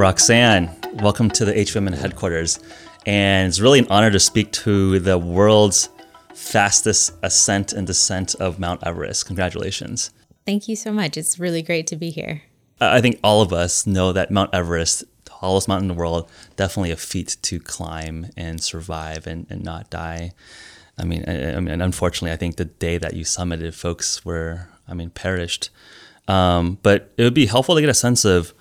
Roxanne, welcome to the HVMN headquarters. And it's really an honor to speak to the world's fastest ascent and descent of Mount Everest. Congratulations. Thank you so much. It's really great to be here. I think all of us know that Mount Everest, the tallest mountain in the world, definitely a feat to climb and survive and, and not die. I mean, I, I mean, unfortunately, I think the day that you summited, folks were, I mean, perished. Um, but it would be helpful to get a sense of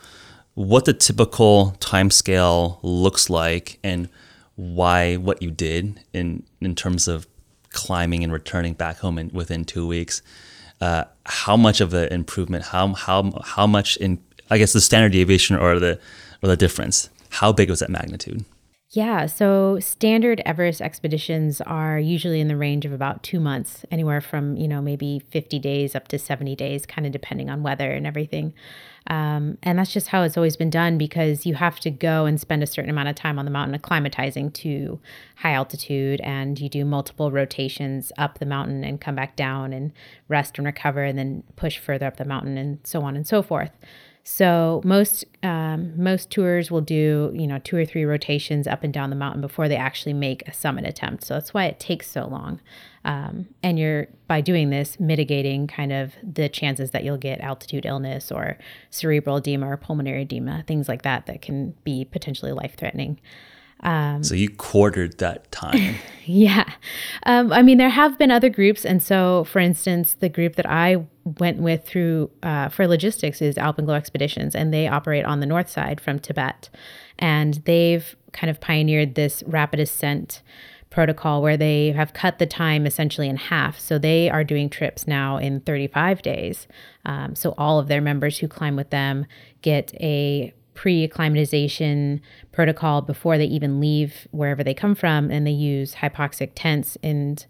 what the typical time scale looks like and why what you did in in terms of climbing and returning back home in, within two weeks. Uh, how much of an improvement? How how how much in I guess the standard deviation or the or the difference? How big was that magnitude? Yeah, so standard Everest expeditions are usually in the range of about two months, anywhere from, you know, maybe 50 days up to 70 days, kind of depending on weather and everything. Um, and that's just how it's always been done because you have to go and spend a certain amount of time on the mountain acclimatizing to high altitude, and you do multiple rotations up the mountain and come back down and rest and recover, and then push further up the mountain, and so on and so forth. So most um, most tours will do you know two or three rotations up and down the mountain before they actually make a summit attempt. So that's why it takes so long. Um, and you're by doing this mitigating kind of the chances that you'll get altitude illness or cerebral edema or pulmonary edema, things like that that can be potentially life threatening. Um, so you quartered that time. yeah. Um, I mean, there have been other groups. And so, for instance, the group that I went with through uh, for logistics is Alpenglow Expeditions, and they operate on the north side from Tibet. And they've kind of pioneered this rapid ascent protocol where they have cut the time essentially in half. So they are doing trips now in 35 days. Um, so all of their members who climb with them get a pre acclimatization protocol before they even leave wherever they come from, and they use hypoxic tents and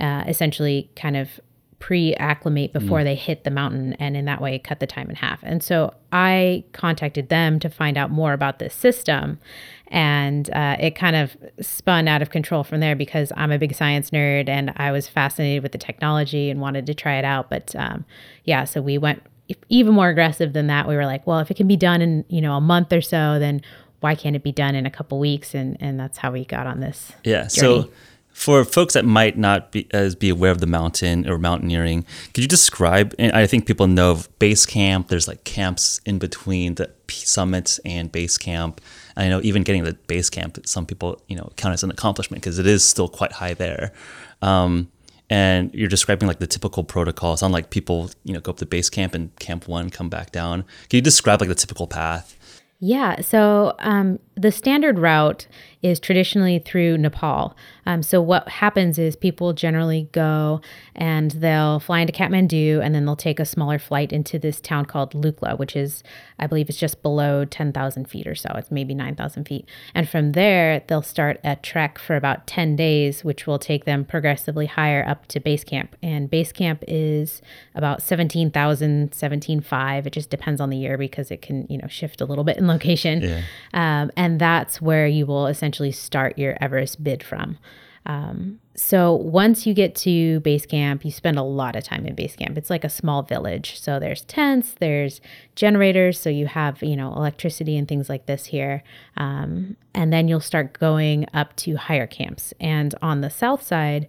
uh, essentially kind of pre acclimate before mm. they hit the mountain and in that way cut the time in half. And so I contacted them to find out more about this system. And uh, it kind of spun out of control from there because I'm a big science nerd and I was fascinated with the technology and wanted to try it out. But um, yeah, so we went even more aggressive than that. We were like, well, if it can be done in you know a month or so, then why can't it be done in a couple weeks? And and that's how we got on this. Yeah. Journey. So for folks that might not be as be aware of the mountain or mountaineering, could you describe? And I think people know of base camp. There's like camps in between the summits and base camp. And I know even getting to the base camp, some people you know count as an accomplishment because it is still quite high there. Um, and you're describing like the typical protocol. It's not like people, you know, go up to base camp and camp one, come back down. Can you describe like the typical path? Yeah. So um, the standard route is traditionally through Nepal. Um, so what happens is people generally go and they'll fly into Kathmandu and then they'll take a smaller flight into this town called Lukla, which is, I believe, it's just below 10,000 feet or so. It's maybe 9,000 feet. And from there, they'll start a trek for about 10 days, which will take them progressively higher up to base camp. And base camp is about 17,000, 17,500. It just depends on the year because it can, you know, shift a little bit in location. Yeah. Um, and that's where you will essentially start your Everest bid from. Um, so once you get to base camp, you spend a lot of time in base camp. It's like a small village. So there's tents, there's generators, so you have you know electricity and things like this here. Um, and then you'll start going up to higher camps. And on the south side,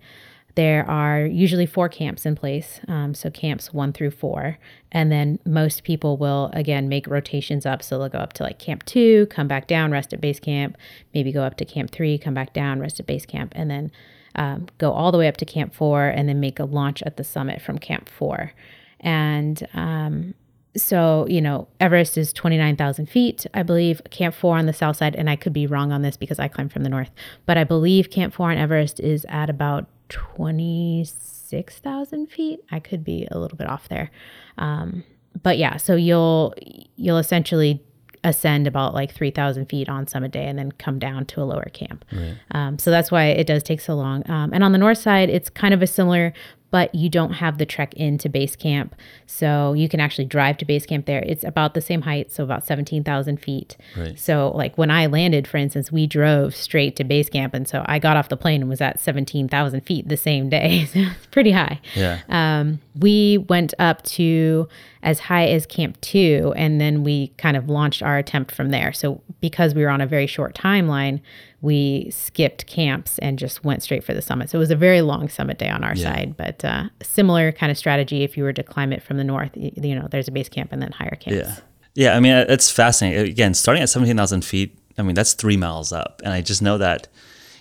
there are usually four camps in place, um, so camps one through four. And then most people will, again, make rotations up. So they'll go up to like camp two, come back down, rest at base camp, maybe go up to camp three, come back down, rest at base camp, and then um, go all the way up to camp four and then make a launch at the summit from camp four. And um, so, you know, Everest is 29,000 feet, I believe. Camp 4 on the south side, and I could be wrong on this because I climb from the north, but I believe Camp 4 on Everest is at about 26,000 feet. I could be a little bit off there. Um, but yeah, so you'll you'll essentially ascend about like 3,000 feet on summit day and then come down to a lower camp. Right. Um, so that's why it does take so long. Um, and on the north side, it's kind of a similar, but you don't have the trek into base camp. So you can actually drive to base camp there. It's about the same height, so about 17,000 feet. Right. So, like when I landed, for instance, we drove straight to base camp. And so I got off the plane and was at 17,000 feet the same day. So it's pretty high. Yeah. Um, we went up to as high as Camp 2, and then we kind of launched our attempt from there. So, because we were on a very short timeline, we skipped camps and just went straight for the summit. So, it was a very long summit day on our Yeah. side, but uh, similar kind of strategy if you were to climb it from the north. y- You know, there's a base camp and then higher camps. Yeah. Yeah. I mean, it's fascinating. Again, starting at 17,000 feet, I mean, that's three miles up. And I just know that,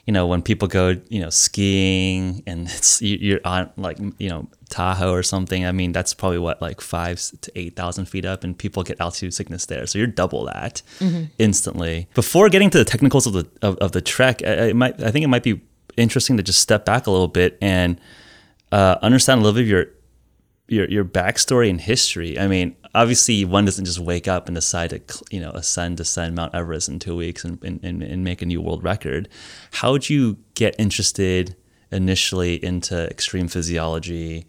you know, when people go, you know, skiing and it's, you- you're on like, you know, Tahoe or something, I mean, that's probably what, like five to 8,000 feet up and people get altitude sickness there. So you're double that instantly. Before getting to the technicals of the, of, of the trek, I, I might, I think it might be interesting to just step back a little bit and uh, understand a little bit of your your your backstory and history. I mean, obviously, one doesn't just wake up and decide to you know ascend, descend Mount Everest in two weeks and and, and, make a new world record. How would you get interested initially into extreme physiology?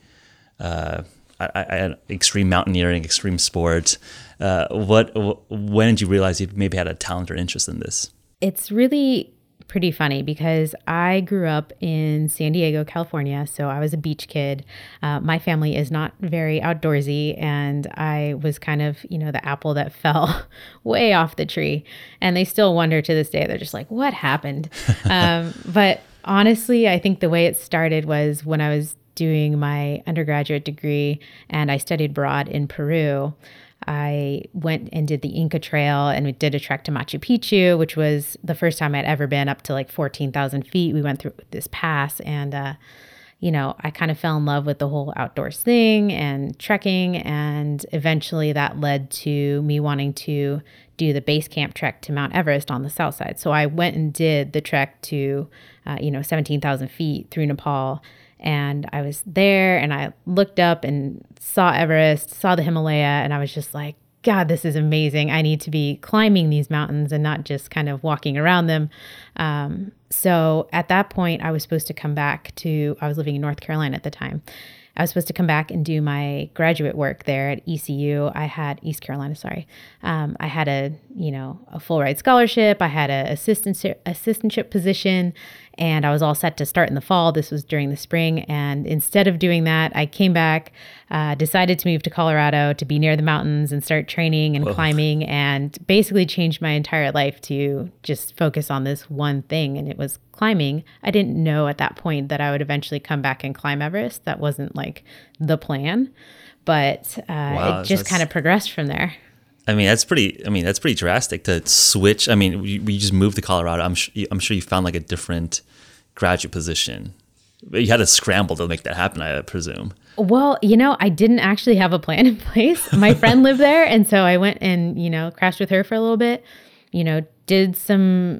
Uh, I, I- extreme mountaineering, extreme sports. Uh, what? When did you realize you maybe had a talent or interest in this? It's really pretty funny because I grew up in San Diego, California. So I was a beach kid. Uh, my family is not very outdoorsy, and I was kind of, you know, the apple that fell way off the tree. And they still wonder to this day. They're just like, what happened? um, but honestly, I think the way it started was when I was doing my undergraduate degree and I studied abroad in Peru. I went and did the Inca Trail and we did a trek to Machu Picchu, which was the first time I'd ever been up to like 14,000 feet. We went through this pass and, uh, you know, I kind of fell in love with the whole outdoors thing and trekking. And eventually that led to me wanting to do the base camp trek to Mount Everest on the south side. So I went and did the trek to, uh, you know, 17,000 feet through Nepal. And I was there and I looked up and saw Everest, saw the Himalaya, and I was just like, God, this is amazing. I need to be climbing these mountains and not just kind of walking around them. Um, so at that point, I was supposed to come back to, I was living in North Carolina at the time. I was supposed to come back and do my graduate work there at ECU. I had East Carolina, sorry. Um, I had a you know a full ride scholarship. I had a assistantship assistantship position, and I was all set to start in the fall. This was during the spring, and instead of doing that, I came back, uh, decided to move to Colorado to be near the mountains and start training and climbing, and basically changed my entire life to just focus on this one thing, and it was climbing. I didn't know at that point that I would eventually come back and climb Everest. That wasn't like the plan, but uh, Wow, it just kind of progressed from there. I mean, that's pretty. I mean, that's pretty drastic to switch. I mean, we, we just moved to Colorado. I'm sure. I'm sure you found like a different graduate position. You had to scramble to make that happen. I presume. Well, you know, I didn't actually have a plan in place. My friend lived there, and so I went and you know crashed with her for a little bit. You know, did some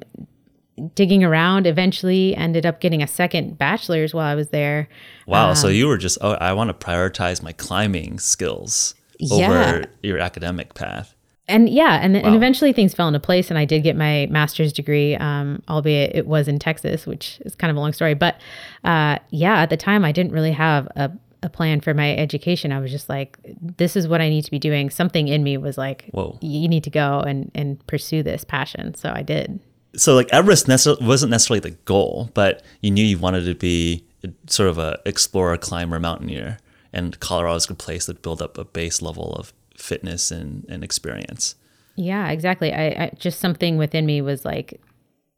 digging around. Eventually, ended up getting a second bachelor's while I was there. Wow. so um, you were just. Oh, I want to prioritize my climbing skills Yeah. over your academic path. And yeah, and, and eventually things fell into place, and I did get my master's degree, um, albeit it was in Texas, which is kind of a long story. But uh, yeah, at the time, I didn't really have a, a plan for my education. I was just like, this is what I need to be doing. Something in me was like, Whoa. you need to go and and pursue this passion. So I did. So like Everest necess- wasn't necessarily the goal, but you knew you wanted to be sort of a explorer, climber, mountaineer, and Colorado was a good place to build up a base level of fitness and, and experience. Yeah, exactly. I, I just something within me was like,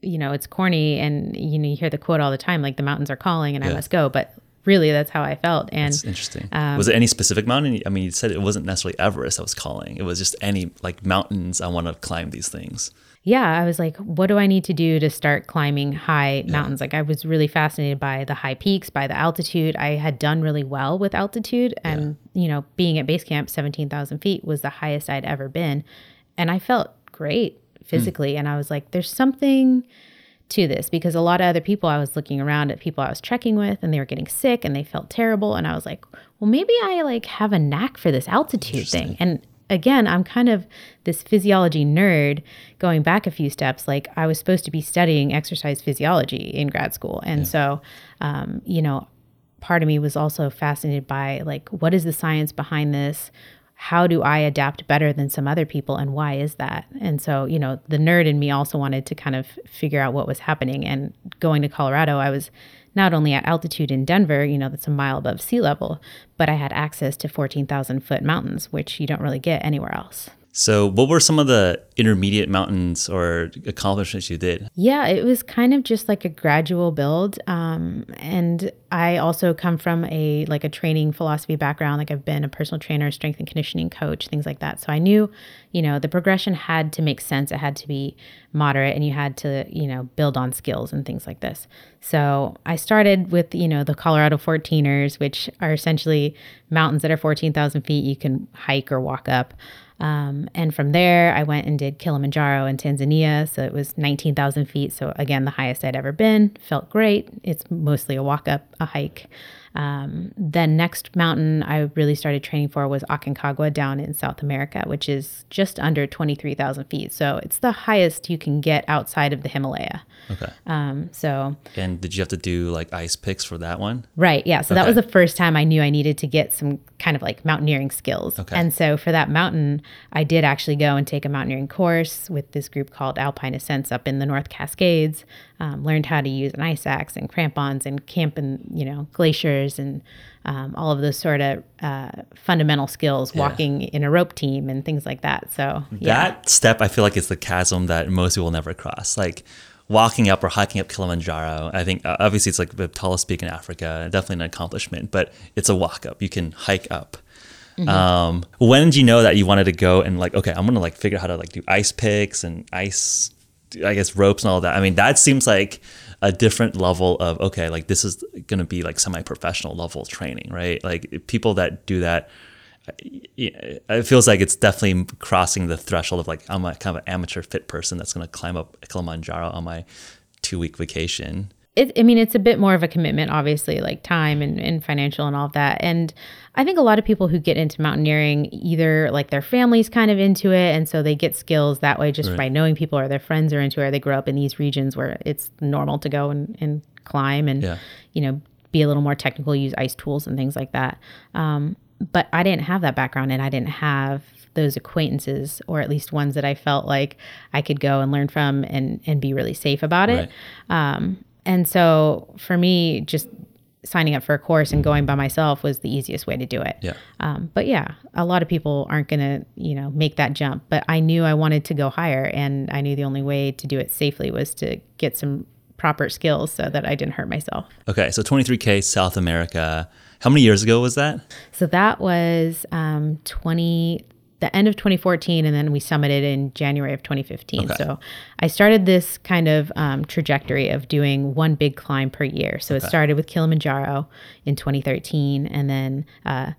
you know, it's corny, and you know, you hear the quote all the time, like the mountains are calling, and I must go. But really, that's how I felt. And It's interesting. Um, was it any specific mountain? I mean, you said it wasn't necessarily Everest that was calling. It was just any like mountains. I want to climb these things. Yeah, I was like, what do I need to do to start climbing high mountains? Like, I was really fascinated by the high peaks, by the altitude. I had done really well with altitude, and you know, being at base camp, seventeen thousand feet was the highest I'd ever been, and I felt great hmm. physically. And I was like, there's something to this because a lot of other people I was looking around at people I was trekking with and they were getting sick and they felt terrible and I was like, well maybe I like have a knack for this altitude thing. And again, I'm kind of this physiology nerd going back a few steps. Like I was supposed to be studying exercise physiology in grad school. And so um, you know, part of me was also fascinated by like what is the science behind this? How do i adapt better than some other people? And why is that? And so you know the nerd in me also wanted to kind of figure out what was happening. And going to colorado i was not only at altitude in denver you know that's a mile above sea level but i had access to 14000 foot mountains which you don't really get anywhere else so, what were some of the intermediate mountains or accomplishments you did? Yeah, it was kind of just like a gradual build, um, and I also come from a like a training philosophy background. Like I've been a personal trainer, strength and conditioning coach, things like that. So I knew, you know, the progression had to make sense. It had to be moderate, and you had to, you know, build on skills and things like this. So I started with, you know, the Colorado 14ers, which are essentially mountains that are 14,000 feet. You can hike or walk up. Um, and from there, I went and did Kilimanjaro in Tanzania. So it was 19,000 feet. So again, the highest I'd ever been. Felt great. It's mostly a walk up, a hike. Um, the next mountain I really started training for was Aconcagua down in South America, which is just under 23,000 feet. So it's the highest you can get outside of the Himalaya. Okay. Um, so. And did you have to do like ice picks for that one? Right. Yeah. So okay. that was the first time I knew I needed to get some kind of like mountaineering skills. Okay. And so for that mountain, I did actually go and take a mountaineering course with this group called Alpine Ascents up in the North Cascades. Um, learned how to use an ice axe and crampons and camp in you know glaciers and um, all of those sort of uh, fundamental skills, yeah. walking in a rope team and things like that. So yeah. that step, I feel like is the chasm that most people never cross. Like walking up or hiking up Kilimanjaro. I think uh, obviously it's like the tallest peak in Africa, definitely an accomplishment, but it's a walk up. You can hike up. Mm-hmm. Um, when did you know that you wanted to go and like, okay, I'm gonna like figure out how to like do ice picks and ice, I guess ropes and all that. I mean, that seems like a different level of okay, like this is gonna be like semi-professional level training, right? Like people that do that it feels like it's definitely crossing the threshold of like I'm a kind of an amateur fit person that's going to climb up Kilimanjaro on my two week vacation. It, I mean, it's a bit more of a commitment, obviously, like time and, and financial and all of that. And I think a lot of people who get into mountaineering, either like their family's kind of into it, and so they get skills that way just right. by knowing people, or their friends are into it, or they grow up in these regions where it's normal to go and, and climb and, yeah. you know, be a little more technical, use ice tools and things like that. Um, but I didn't have that background and I didn't have those acquaintances or at least ones that I felt like I could go and learn from and and be really safe about it. Right. Um, and so for me, just signing up for a course and going by myself was the easiest way to do it. Yeah. Um, but yeah, a lot of people aren't going to, you know, make that jump. But I knew I wanted to go higher, and I knew the only way to do it safely was to get some proper skills so that I didn't hurt myself. Okay, so 23K South America. How many years ago was that? So that was um, 20, the end of 2014, and then we summited in January of 2015. Okay. So I started this kind of um, trajectory of doing one big climb per year. So okay. it started with Kilimanjaro in 2013, and then, uh,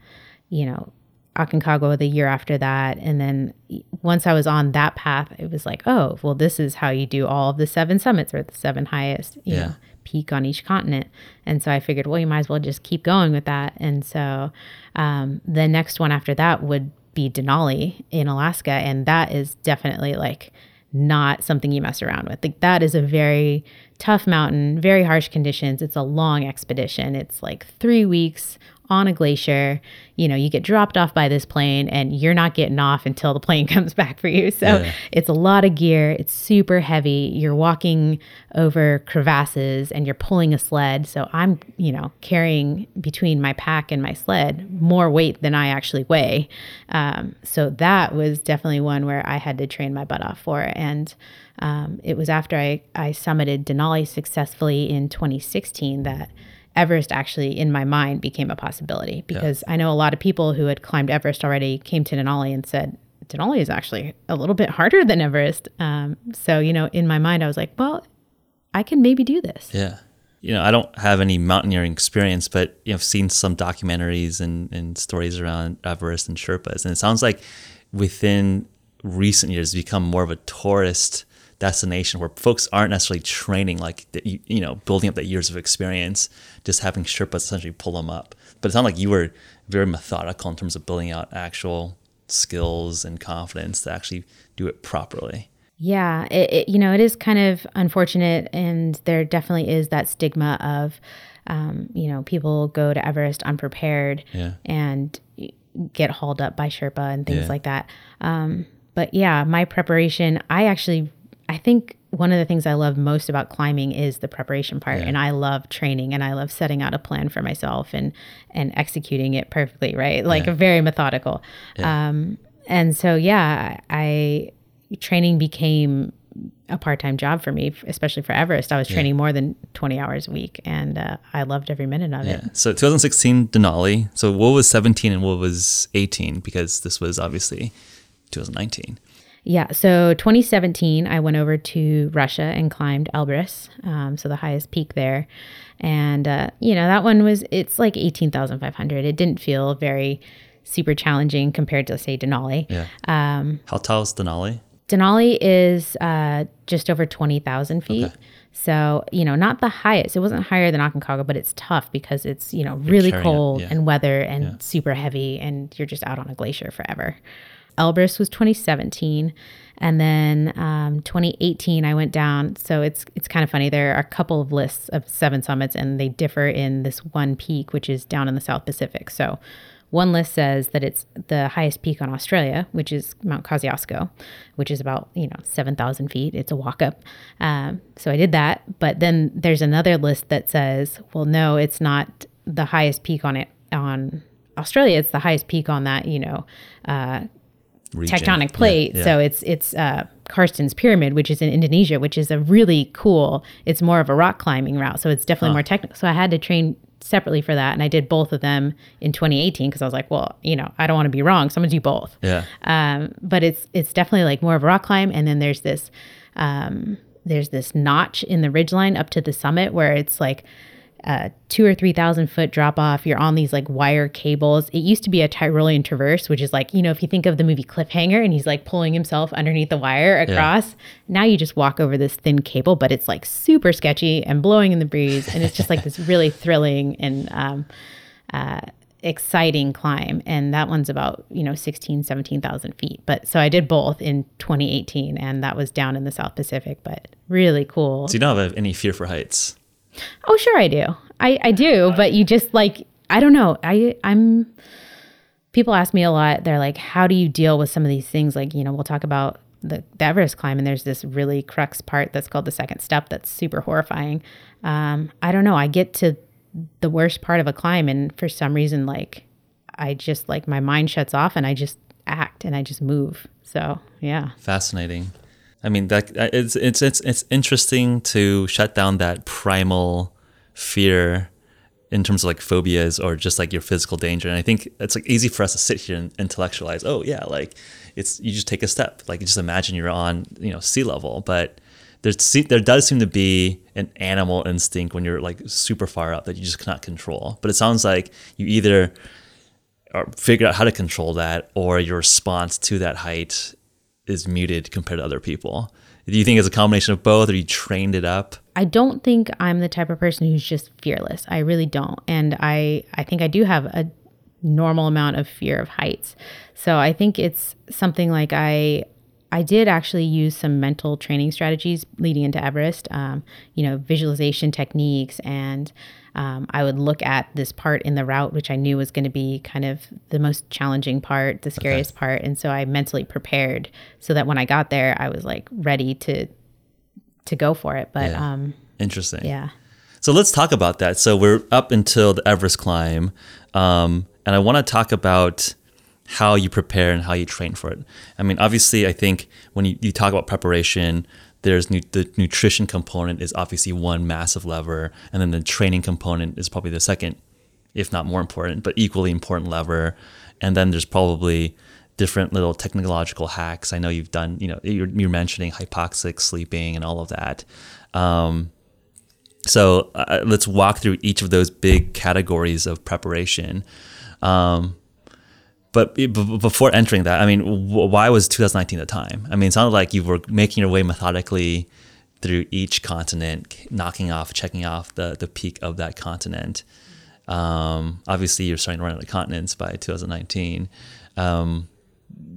you know, Aconcagua the year after that. And then once I was on that path, it was like, oh, well, this is how you do all of the seven summits or the seven highest you yeah. know, peak on each continent. And so I figured, well, you might as well just keep going with that. And so um, the next one after that would be Denali in Alaska. And that is definitely like not something you mess around with. Like that is a very tough mountain, very harsh conditions. It's a long expedition. It's like three weeks on a glacier. You know, you get dropped off by this plane and you're not getting off until the plane comes back for you. So yeah. it's a lot of gear. It's super heavy. You're walking over crevasses and you're pulling a sled. So I'm, you know, carrying between my pack and my sled more weight than I actually weigh. Um, so that was definitely one where I had to train my butt off for. And um, it was after I, I summited Denali successfully in 2016 that Everest actually in my mind became a possibility because yeah. I know a lot of people who had climbed Everest already came to Denali and said Denali is actually a little bit harder than Everest. Um, so you know, in my mind, I was like, well, I can maybe do this. Yeah. You know, I don't have any mountaineering experience, but you know, I've seen some documentaries and, and stories around Everest and Sherpas, and it sounds like within recent years, become more of a tourist destination where folks aren't necessarily training like you, you know building up that years of experience just having sherpas essentially pull them up but it sounded like you were very methodical in terms of building out actual skills and confidence to actually do it properly yeah it, it, you know it is kind of unfortunate and there definitely is that stigma of um, you know, people go to Everest unprepared Yeah. and get hauled up by Sherpa and things Yeah. like that. Um, but yeah, my preparation, I actually, I think one of the things I love most about climbing is the preparation part. Yeah. And I love training and I love setting out a plan for myself and, and executing it perfectly, right? Like Yeah. very methodical. Um, and so, yeah, I, training became a part-time job for me, especially for Everest. I was training more than 20 hours a week and uh, I loved every minute of it. So 2016 Denali. So what was 17 and what was 18? Because this was obviously 2019. Yeah. So 2017, I went over to Russia and climbed Elbrus, um, so the highest peak there. And, uh, you know, that one was, it's like 18,500. It didn't feel very super challenging compared to, say, Denali. Yeah. Um, How tall is Denali? Denali is uh, just over 20,000 feet. Okay. So, you know, not the highest. It wasn't higher than Aconcagua, but it's tough because it's, you know, really it, cold yeah. and weather and super heavy, and you're just out on a glacier forever. Elbrus was 2017. And then um, 2018, I went down. So it's it's kind of funny. There are a couple of lists of seven summits, and they differ in this one peak, which is down in the South Pacific. So one list says that it's the highest peak on Australia, which is Mount Kosciuszko, which is about you know seven thousand feet. It's a walk up. Um, so I did that. But then there's another list that says, well, no, it's not the highest peak on it on Australia. It's the highest peak on that you know uh, Region. tectonic plate. Yeah, yeah. So it's it's uh, Carstensz pyramid, which is in Indonesia, which is a really cool. It's more of a rock climbing route, so it's definitely more technical. So I had to train separately for that, and I did both of them in 2018 because I was like, well, you know, I don't want to be wrong, so I'm gonna do both. Yeah. Um, but it's it's definitely like more of a rock climb, and then there's this um, there's this notch in the ridgeline up to the summit where it's like uh, two or three thousand foot drop off. You're on these like wire cables. It used to be a Tyrolean traverse, which is like you know if you think of the movie Cliffhanger and he's like pulling himself underneath the wire across. Now you just walk over this thin cable, but it's like super sketchy and blowing in the breeze, and it's just like this really thrilling and um, uh, exciting climb and that one's about you know 16 17,000 feet but so I did both in 2018 and that was down in the South Pacific but really cool So you don't have any fear for heights. Oh sure I do. I I do but you just like I don't know. I I'm people ask me a lot. They're like how do you deal with some of these things? Like you know we'll talk about the, the Everest climb and there's this really crux part that's called the second step that's super horrifying. Um, I don't know. I get to the worst part of a climb and for some reason like I just like my mind shuts off and I just act and I just move. So yeah. Fascinating. I mean, that uh, it's it's it's it's interesting to shut down that primal fear in terms of like phobias or just like your physical danger. And I think it's like easy for us to sit here and intellectualize. Oh yeah, like it's you just take a step. Like you just imagine you're on you know sea level, but there's there does seem to be an animal instinct when you're like super far up that you just cannot control. But it sounds like you either or figure out how to control that or your response to that height is muted compared to other people. Do you think it's a combination of both or you trained it up? I don't think I'm the type of person who's just fearless. I really don't. And I I think I do have a normal amount of fear of heights. So I think it's something like I I did actually use some mental training strategies leading into Everest, um, you know, visualization techniques. And um, I would look at this part in the route, which I knew was going to be kind of the most challenging part, the scariest part. And so I mentally prepared so that when I got there, I was like ready to to go for it. But Yeah. um, Interesting. yeah. So let's talk about that. So we're up until the Everest climb, um, and I want to talk about how you prepare and how you train for it. I mean, obviously, I think when you, you talk about preparation, there's nu- the nutrition component is obviously one massive lever, and then the training component is probably the second, if not more important, but equally important lever. And then there's probably different little technological hacks. I know you've done, you know, you're, you're mentioning hypoxic sleeping and all of that. Um, so uh, let's walk through each of those big categories of preparation. Um, but b- before entering that, I mean, w- why was 2019 the time? I mean, it sounded like you were making your way methodically through each continent, knocking off, checking off the, the peak of that continent. Um, obviously, you're starting to run out of continents by 2019. Um,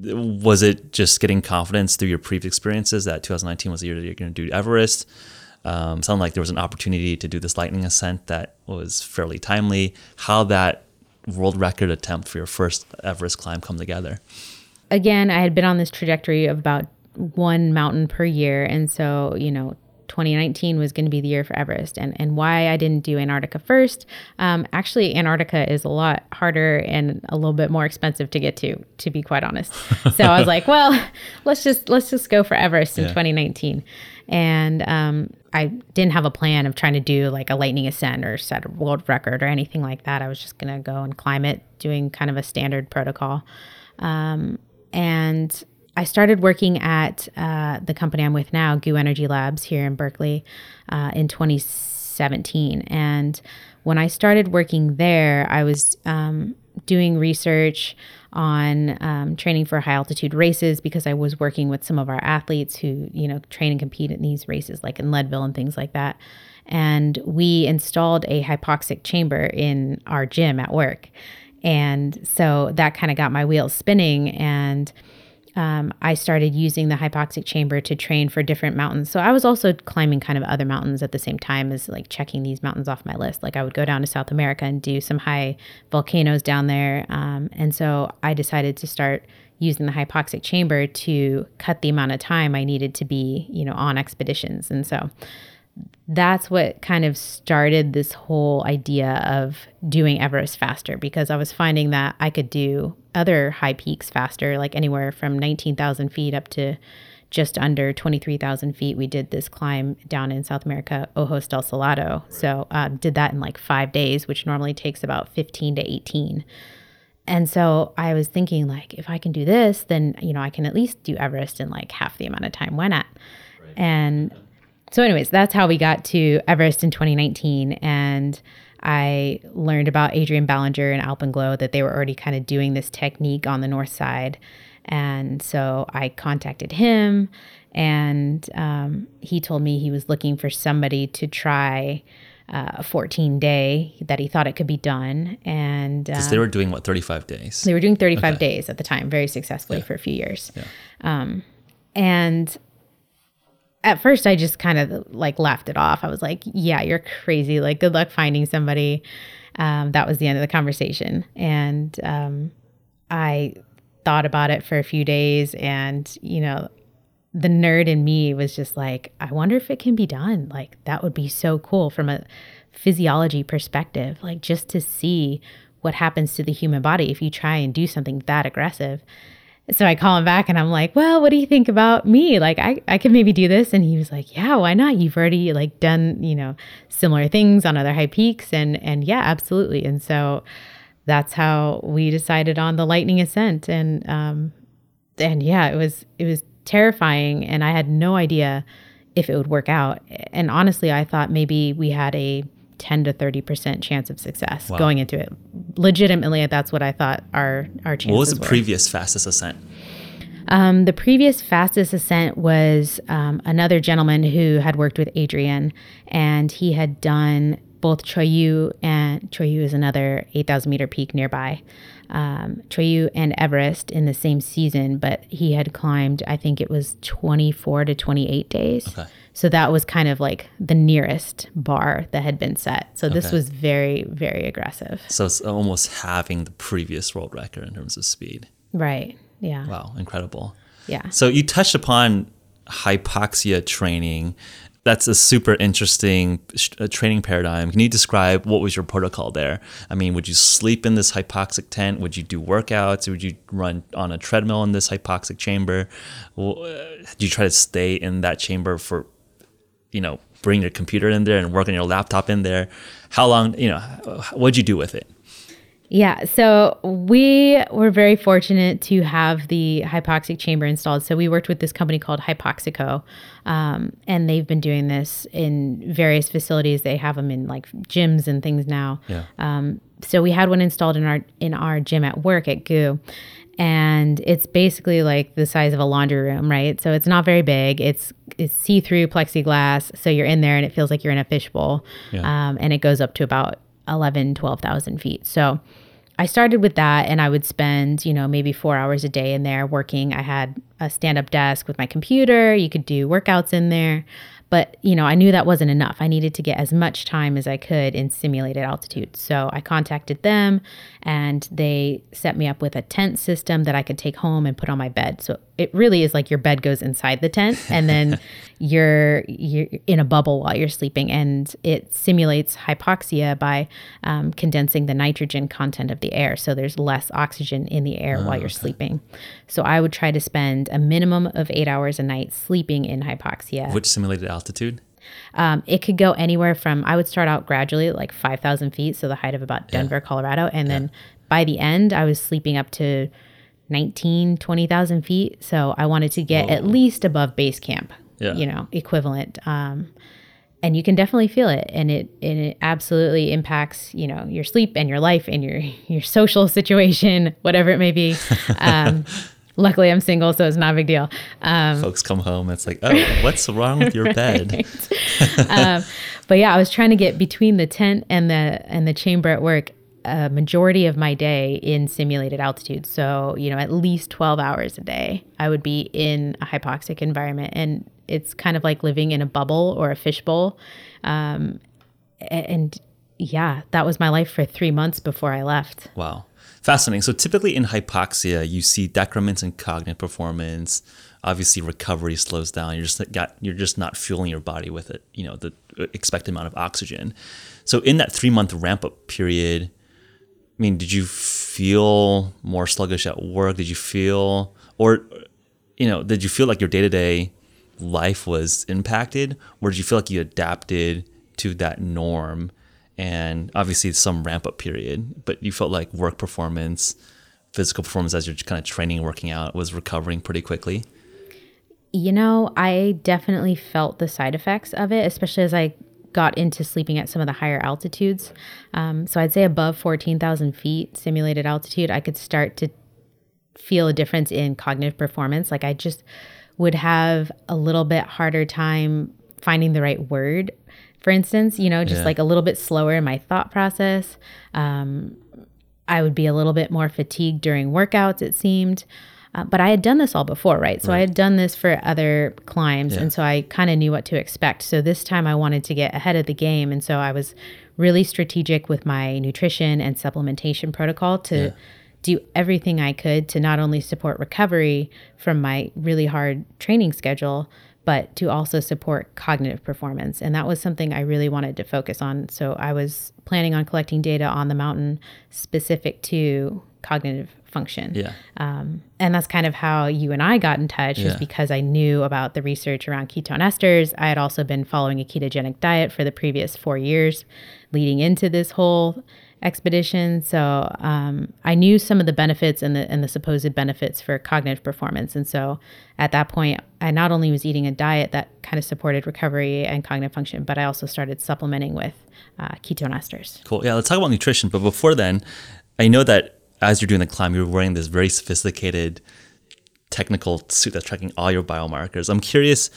was it just getting confidence through your previous experiences that 2019 was the year that you're going to do Everest? Um, sounded like there was an opportunity to do this lightning ascent that was fairly timely. How that world record attempt for your first Everest climb come together? Again, I had been on this trajectory of about one mountain per year. And so, you know, 2019 was going to be the year for Everest. And, and why I didn't do Antarctica first. Um, actually, Antarctica is a lot harder and a little bit more expensive to get to, to be quite honest. So I was like, well, let's just let's just go for Everest in yeah. 2019. And um, I didn't have a plan of trying to do like a lightning ascent or set a world record or anything like that. I was just going to go and climb it, doing kind of a standard protocol. Um, and I started working at uh, the company I'm with now, GU Energy Labs, here in Berkeley, uh, in 2017. And when I started working there, I was um, doing research on um, training for high altitude races because I was working with some of our athletes who, you know, train and compete in these races, like in Leadville and things like that. And we installed a hypoxic chamber in our gym at work. And so that kind of got my wheels spinning. And um, I started using the hypoxic chamber to train for different mountains. So I was also climbing kind of other mountains at the same time as like checking these mountains off my list. Like I would go down to South America and do some high volcanoes down there. Um, and so I decided to start using the hypoxic chamber to cut the amount of time I needed to be, you know, on expeditions. And so that's what kind of started this whole idea of doing Everest faster because I was finding that I could do other high peaks faster, like anywhere from 19,000 feet up to just under 23,000 feet. We did this climb down in South America, Ojos del Salado. So uh, did that in like five days, which normally takes about 15 to 18. And so I was thinking, like, if I can do this, then, you know, I can at least do Everest in like half the amount of time. Why not? Right. And so, anyways, that's how we got to Everest in 2019. And I learned about Adrian Ballinger and Alpenglow that they were already kind of doing this technique on the north side. And so I contacted him, and um, he told me he was looking for somebody to try uh, a 14 day that he thought it could be done. And because they were doing what 35 days, they were doing 35 okay. days at the time, very successfully yeah. for a few years. Yeah. Um, and at first I just kind of like laughed it off. I was like, yeah, you're crazy. Like, good luck finding somebody. Um, that was the end of the conversation. And um, I thought about it for a few days. And, you know, the nerd in me was just like, I wonder if it can be done. Like, that would be so cool from a physiology perspective. Like, just to see what happens to the human body if you try and do something that aggressive. So I call him back and I'm like, well, what do you think about me? Like, I, I could maybe do this. And he was like, yeah, why not? You've already like done, you know, similar things on other high peaks. And, and yeah, absolutely. And so that's how we decided on the lightning ascent. And, um, and yeah, it was, it was terrifying. And I had no idea if it would work out. And honestly, I thought maybe we had a 10 to 30% chance of success wow. going into it. Legitimately, that's what I thought our, our chances What was the were. previous fastest ascent? Um, the previous fastest ascent was um, another gentleman who had worked with Adrian, and he had done both Cho Oyu and Cho Oyu is another 8,000 meter peak nearby. Um, Cho Oyu and Everest in the same season, but he had climbed, I think it was 24 to 28 days. Okay. So that was kind of like the nearest bar that had been set. So this okay. was very, very aggressive. So it's almost having the previous world record in terms of speed. Right. Yeah. Wow. Incredible. Yeah. So you touched upon hypoxia training. That's a super interesting uh, training paradigm. Can you describe what was your protocol there? I mean, would you sleep in this hypoxic tent? Would you do workouts? Would you run on a treadmill in this hypoxic chamber? Well, uh, did you try to stay in that chamber for you know, bring your computer in there and work on your laptop in there. How long, you know, what'd you do with it? Yeah, so we were very fortunate to have the hypoxic chamber installed. So we worked with this company called Hypoxico, um, and they've been doing this in various facilities. They have them in like gyms and things now. Yeah. Um, so we had one installed in our in our gym at work at GU, and it's basically like the size of a laundry room, right? So it's not very big. It's it's see through plexiglass, so you're in there and it feels like you're in a fishbowl, yeah. um, and it goes up to about 11, 12,000 feet. So I started with that, and I would spend you know maybe four hours a day in there working. I had a stand up desk with my computer. You could do workouts in there. But, you know, I knew that wasn't enough. I needed to get as much time as I could in simulated altitude. So I contacted them and they set me up with a tent system that I could take home and put on my bed. So it really is like your bed goes inside the tent and then you're you're in a bubble while you're sleeping and it simulates hypoxia by um, condensing the nitrogen content of the air so there's less oxygen in the air oh, while you're okay. sleeping so i would try to spend a minimum of eight hours a night sleeping in hypoxia which simulated altitude um, it could go anywhere from i would start out gradually like 5000 feet so the height of about denver yeah. colorado and yeah. then by the end i was sleeping up to 19, 20,000 feet. So I wanted to get Whoa. at least above base camp, yeah. you know, equivalent. Um, and you can definitely feel it and it and it absolutely impacts you know your sleep and your life and your your social situation whatever it may be um, luckily i'm single so it's not a big deal um, folks come home it's like oh what's wrong with your bed um, but yeah i was trying to get between the tent and the and the chamber at work a majority of my day in simulated altitude. So, you know, at least 12 hours a day, I would be in a hypoxic environment. And it's kind of like living in a bubble or a fishbowl. Um, and yeah, that was my life for three months before I left. Wow. Fascinating. So, typically in hypoxia, you see decrements in cognitive performance. Obviously, recovery slows down. You're just got you're just not fueling your body with it. You know the uh, expected amount of oxygen. So, in that three month ramp up period, I mean, did you feel more sluggish at work? Did you feel, or, you know, did you feel like your day to day life was impacted? Or did you feel like you adapted to that norm? And obviously, some ramp up period, but you felt like work performance, physical performance as you're kind of training, and working out was recovering pretty quickly? You know, I definitely felt the side effects of it, especially as I got into sleeping at some of the higher altitudes. Um, so I'd say above 14,000 feet simulated altitude, I could start to feel a difference in cognitive performance. Like I just would have a little bit harder time finding the right word. For instance, you know, just yeah. like a little bit slower in my thought process. Um, I would be a little bit more fatigued during workouts, it seemed. Uh, but I had done this all before, right? So right. I had done this for other climbs. Yeah. And so I kind of knew what to expect. So this time I wanted to get ahead of the game. And so I was really strategic with my nutrition and supplementation protocol to yeah. do everything I could to not only support recovery from my really hard training schedule, but to also support cognitive performance. And that was something I really wanted to focus on. So I was planning on collecting data on the mountain specific to cognitive function. Yeah. Um, and that's kind of how you and I got in touch, yeah. was because I knew about the research around ketone esters. I had also been following a ketogenic diet for the previous four years leading into this whole expedition. So um, I knew some of the benefits and the and the supposed benefits for cognitive performance. And so at that point, I not only was eating a diet that kind of supported recovery and cognitive function, but I also started supplementing with uh, ketone esters. Cool. Yeah, let's talk about nutrition. But before then, I know that as you're doing the climb, you're wearing this very sophisticated technical suit that's tracking all your biomarkers. I'm curious,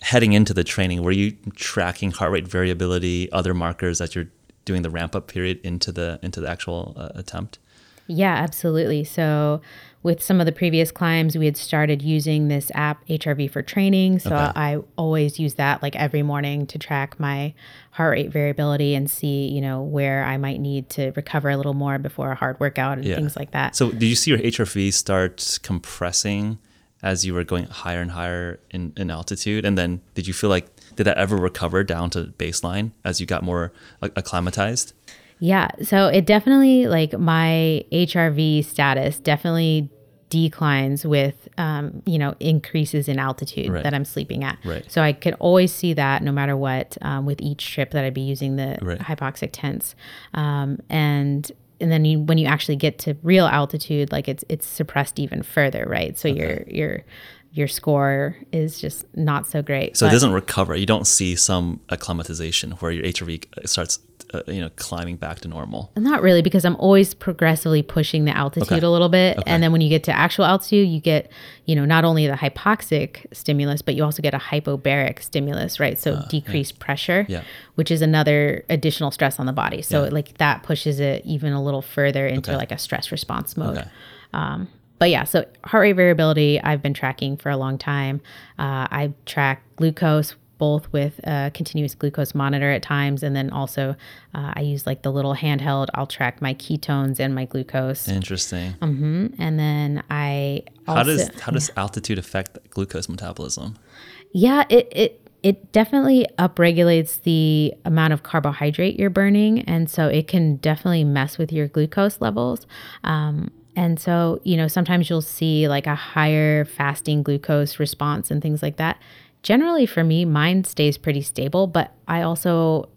heading into the training, were you tracking heart rate variability, other markers that you're doing the ramp up period into the into the actual uh, attempt? Yeah, absolutely. So with some of the previous climbs, we had started using this app HRV4Training. So okay. I always use that like every morning to track my heart rate variability and see, you know, where I might need to recover a little more before a hard workout and yeah. things like that. So did you see your HRV start compressing as you were going higher and higher in, in altitude? And then did you feel like did that ever recover down to baseline as you got more acclimatized? Yeah. So it definitely, like my HRV status definitely declines with, um, you know, increases in altitude right. that I'm sleeping at. Right. So I could always see that no matter what um, with each trip that I'd be using the right. hypoxic tents. Um, and and then you, when you actually get to real altitude, like it's it's suppressed even further, right? So okay. your your your score is just not so great. So but, it doesn't recover. You don't see some acclimatization where your HRV starts uh, you know climbing back to normal not really because i'm always progressively pushing the altitude okay. a little bit okay. and then when you get to actual altitude you get you know not only the hypoxic stimulus but you also get a hypobaric stimulus right so uh, decreased yeah. pressure yeah. which is another additional stress on the body so yeah. like that pushes it even a little further into okay. like a stress response mode um, but yeah, so heart rate variability I've been tracking for a long time. Uh, I track glucose both with a continuous glucose monitor at times, and then also uh, I use like the little handheld. I'll track my ketones and my glucose. Interesting. hmm And then I also, how does how does altitude affect glucose metabolism? yeah, it it it definitely upregulates the amount of carbohydrate you're burning, and so it can definitely mess with your glucose levels. Um, and so, you know, sometimes you'll see like a higher fasting glucose response and things like that. Generally, for me, mine stays pretty stable, but I also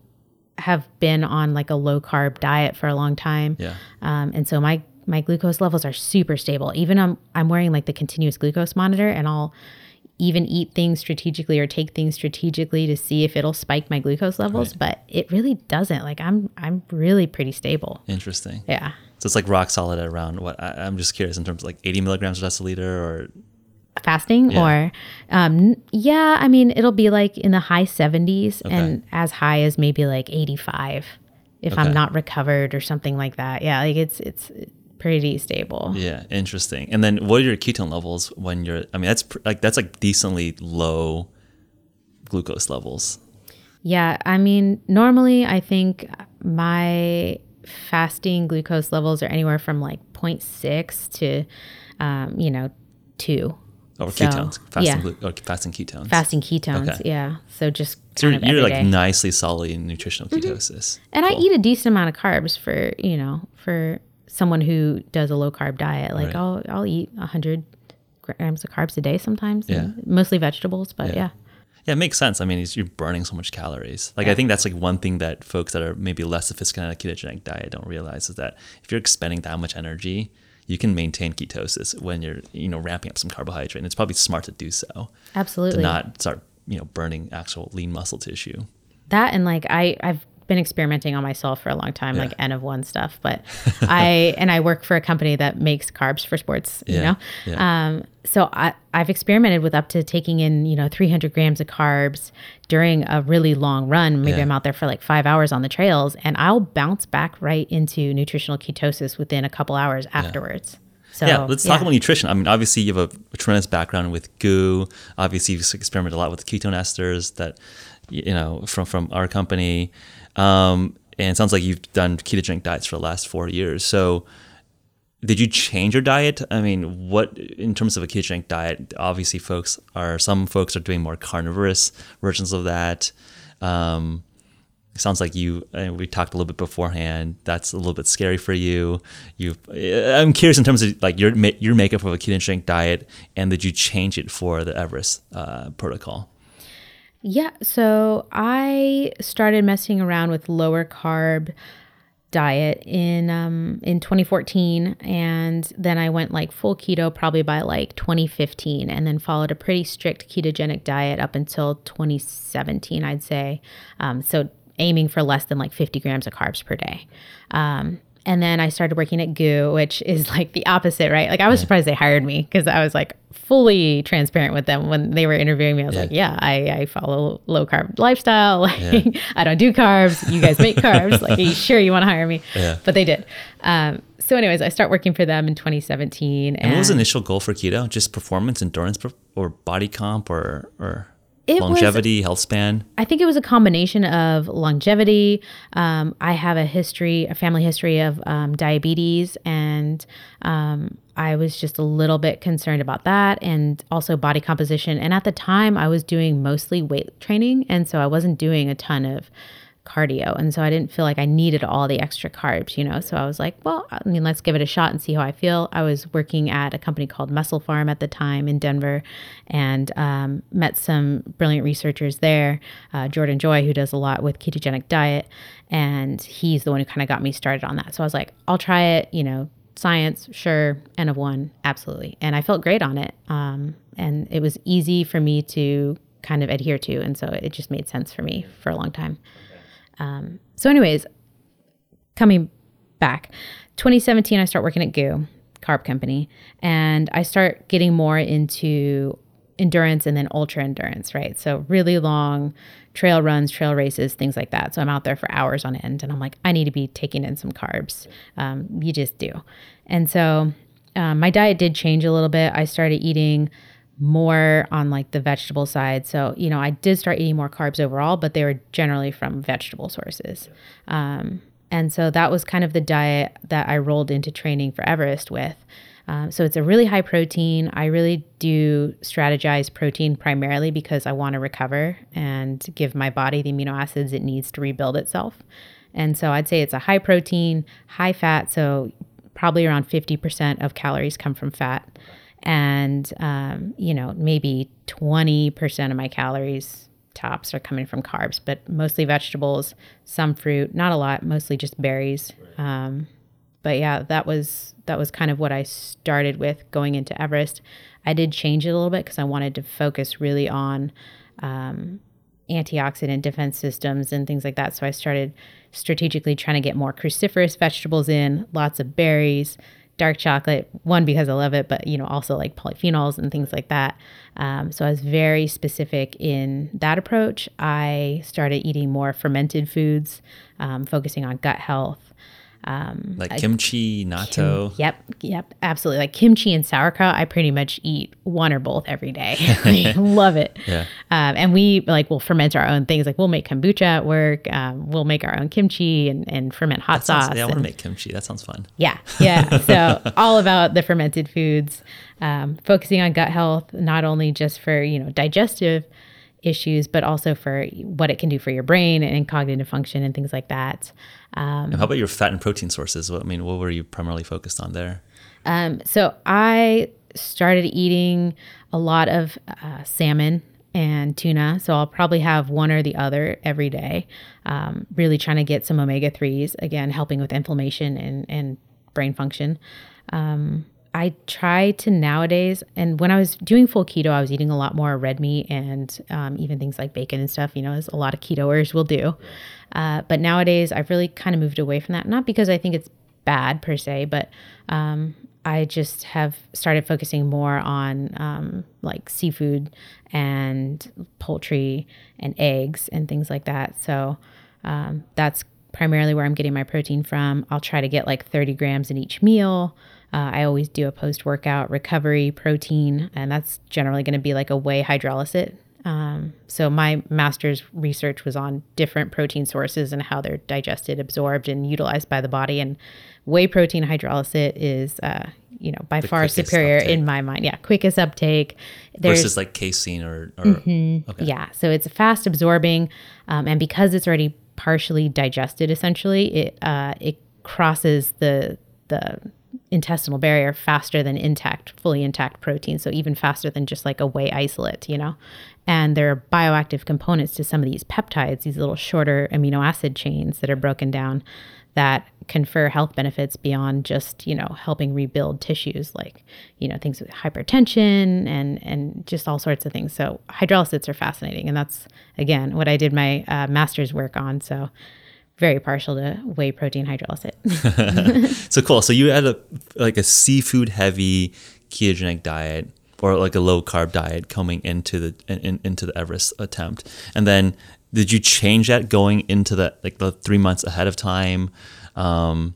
have been on like a low carb diet for a long time. Yeah. Um, and so my my glucose levels are super stable. Even I'm I'm wearing like the continuous glucose monitor, and I'll even eat things strategically or take things strategically to see if it'll spike my glucose levels, Right. but it really doesn't. Like I'm I'm really pretty stable. Interesting. Yeah. So it's like rock solid at around what? I, I'm just curious in terms of like 80 milligrams per deciliter or Fasting Yeah. or um yeah, I mean it'll be like in the high 70s and as high as maybe like 85 if Okay. I'm not recovered or something like that. Yeah, like it's it's pretty stable. yeah, interesting. And then what are your ketone levels when you're? I mean, that's pr- like that's like decently low glucose levels. Yeah, I mean, normally I think my fasting glucose levels are anywhere from like 0.6 to, um, you know, 2. Or So, ketones, fasting, yeah. glu- or fasting ketones. Fasting ketones, Okay. yeah. So just So you're, you're like day. nicely solid in nutritional ketosis. And I eat a decent amount of carbs for, you know, for someone who does a low carb diet. Like Right. I'll I'll eat 100 grams of carbs a day sometimes. Yeah. Mostly vegetables, but yeah. Yeah, it makes sense. I mean, you're burning so much calories. Like, I think that's like one thing that folks that are maybe less sophisticated on a ketogenic diet don't realize is that if you're expending that much energy, you can maintain ketosis when you're, you know, ramping up some carbohydrate. And it's probably smart to do so Absolutely. to not start, you know, burning actual lean muscle tissue. that and like I I've been experimenting on myself for a long time, Yeah. like N of one stuff. But I and I work for a company that makes carbs for sports. You know, yeah. um, so I I've experimented with up to taking in you know 300 grams of carbs during a really long run. Maybe Yeah. I'm out there for like five hours on the trails, and I'll bounce back right into nutritional ketosis within a couple hours afterwards. So yeah, let's talk about nutrition. I mean, obviously, you have a, a tremendous background with GU. Obviously, you've experimented a lot with ketone esters that, you know, from from our company. Um, and it sounds like you've done ketogenic diets for the last four years. So, did you change your diet? I mean, what in terms of a ketogenic diet? Obviously, folks are some folks are doing more carnivorous versions of that. Um, sounds like you. We talked a little bit beforehand. That's a little bit scary for you. You. I'm curious in terms of like your your makeup of a ketogenic diet, and did you change it for the Everest uh, protocol? Yeah, so I started messing around with lower carb diet in um in 2014 and then I went like full keto probably by like 2015 and then followed a pretty strict ketogenic diet up until 2017 I'd say. Um so aiming for less than like 50 grams of carbs per day. Um and then I started working at GU, which is like the opposite, right? Like I was surprised they hired me because I was like fully transparent with them when they were interviewing me. I was Yeah. like, yeah, I, I follow low carb lifestyle. Like I don't do carbs. You guys make carbs. Like, are you sure you want to hire me? Yeah. But they did. Um, so, anyways, I start working for them in 2017. And what was the initial goal for keto? Just performance, endurance, or body comp, or or It was- longevity, health span? I think it was a combination of longevity. Um, I have a history, a family history of um, diabetes, and um, I was just a little bit concerned about that, and also body composition. And at the time, I was doing mostly weight training, and so I wasn't doing a ton of cardio, and so I didn't feel like I needed all the extra carbs, you know. So I was like, well, I mean, let's give it a shot and see how I feel. I was working at a company called MusclePharm at the time in Denver, and um, met some brilliant researchers there. Uh, Jordan Joy, who does a lot with ketogenic diet, and he's the one who kind of got me started on that. So I was like, I'll try it, you know. Science, sure. N of one, absolutely. And I felt great on it. Um, and it was easy for me to kind of adhere to. And so it just made sense for me for a long time. Um, so, anyways, coming back, 2017, I start working at GU, carb company, and I start getting more into endurance and then ultra endurance, right? So, really long trail runs, trail races, things like that. So, I'm out there for hours on end, and I'm like, I need to be taking in some carbs. Um, you just do. And so, um, my diet did change a little bit. I started eating more on like the vegetable side. So, you know, I did start eating more carbs overall, but they were generally from vegetable sources. Um, and so that was kind of the diet that I rolled into training for Everest with. Um, so it's a really high protein. I really do strategize protein primarily because I want to recover and give my body the amino acids it needs to rebuild itself. And so I'd say it's a high protein, high fat. So probably around 50% of calories come from fat. And, um, you know, maybe 20% of my calories tops are coming from carbs, but mostly vegetables, some fruit, not a lot, mostly just berries. Um, but yeah, that was that was kind of what I started with going into Everest. I did change it a little bit because I wanted to focus really on um, antioxidant defense systems and things like that. So I started strategically trying to get more cruciferous vegetables in, lots of berries, dark chocolate. One because I love it, but you know also like polyphenols and things like that. Um, so I was very specific in that approach. I started eating more fermented foods, um, focusing on gut health. Um, like kimchi, natto. Kim, yep, yep, absolutely. Like kimchi and sauerkraut, I pretty much eat one or both every day. I love it. Yeah. Um, and we like we'll ferment our own things. Like we'll make kombucha at work. Um, we'll make our own kimchi and, and ferment hot sounds, sauce. Yeah, I want to make kimchi. That sounds fun. Yeah, yeah. So all about the fermented foods, um, focusing on gut health, not only just for you know digestive issues, but also for what it can do for your brain and cognitive function and things like that. Um, how about your fat and protein sources? What I mean, what were you primarily focused on there? Um, so I started eating a lot of uh, salmon and tuna. So I'll probably have one or the other every day. Um, really trying to get some omega 3s, again, helping with inflammation and, and brain function. Um, I try to nowadays, and when I was doing full keto, I was eating a lot more red meat and um, even things like bacon and stuff, you know, as a lot of ketoers will do. Uh, but nowadays, I've really kind of moved away from that. Not because I think it's bad per se, but um, I just have started focusing more on um, like seafood and poultry and eggs and things like that. So um, that's primarily where I'm getting my protein from. I'll try to get like 30 grams in each meal. Uh, I always do a post workout recovery protein, and that's generally going to be like a whey hydrolysate. Um, so my master's research was on different protein sources and how they're digested, absorbed, and utilized by the body. And whey protein hydrolysate is, uh, you know, by the far superior uptake. in my mind. Yeah, quickest uptake. There's, Versus like casein or, or mm-hmm, okay. yeah. So it's fast absorbing, um, and because it's already partially digested, essentially, it uh, it crosses the the intestinal barrier faster than intact, fully intact protein. So even faster than just like a whey isolate, you know? And there are bioactive components to some of these peptides, these little shorter amino acid chains that are broken down that confer health benefits beyond just, you know, helping rebuild tissues like, you know, things with hypertension and and just all sorts of things. So hydrolysates are fascinating. And that's again what I did my uh, master's work on. So very partial to whey protein hydrolysate. so cool. So you had a like a seafood heavy ketogenic diet or like a low carb diet coming into the in, into the Everest attempt, and then did you change that going into the like the three months ahead of time? Um,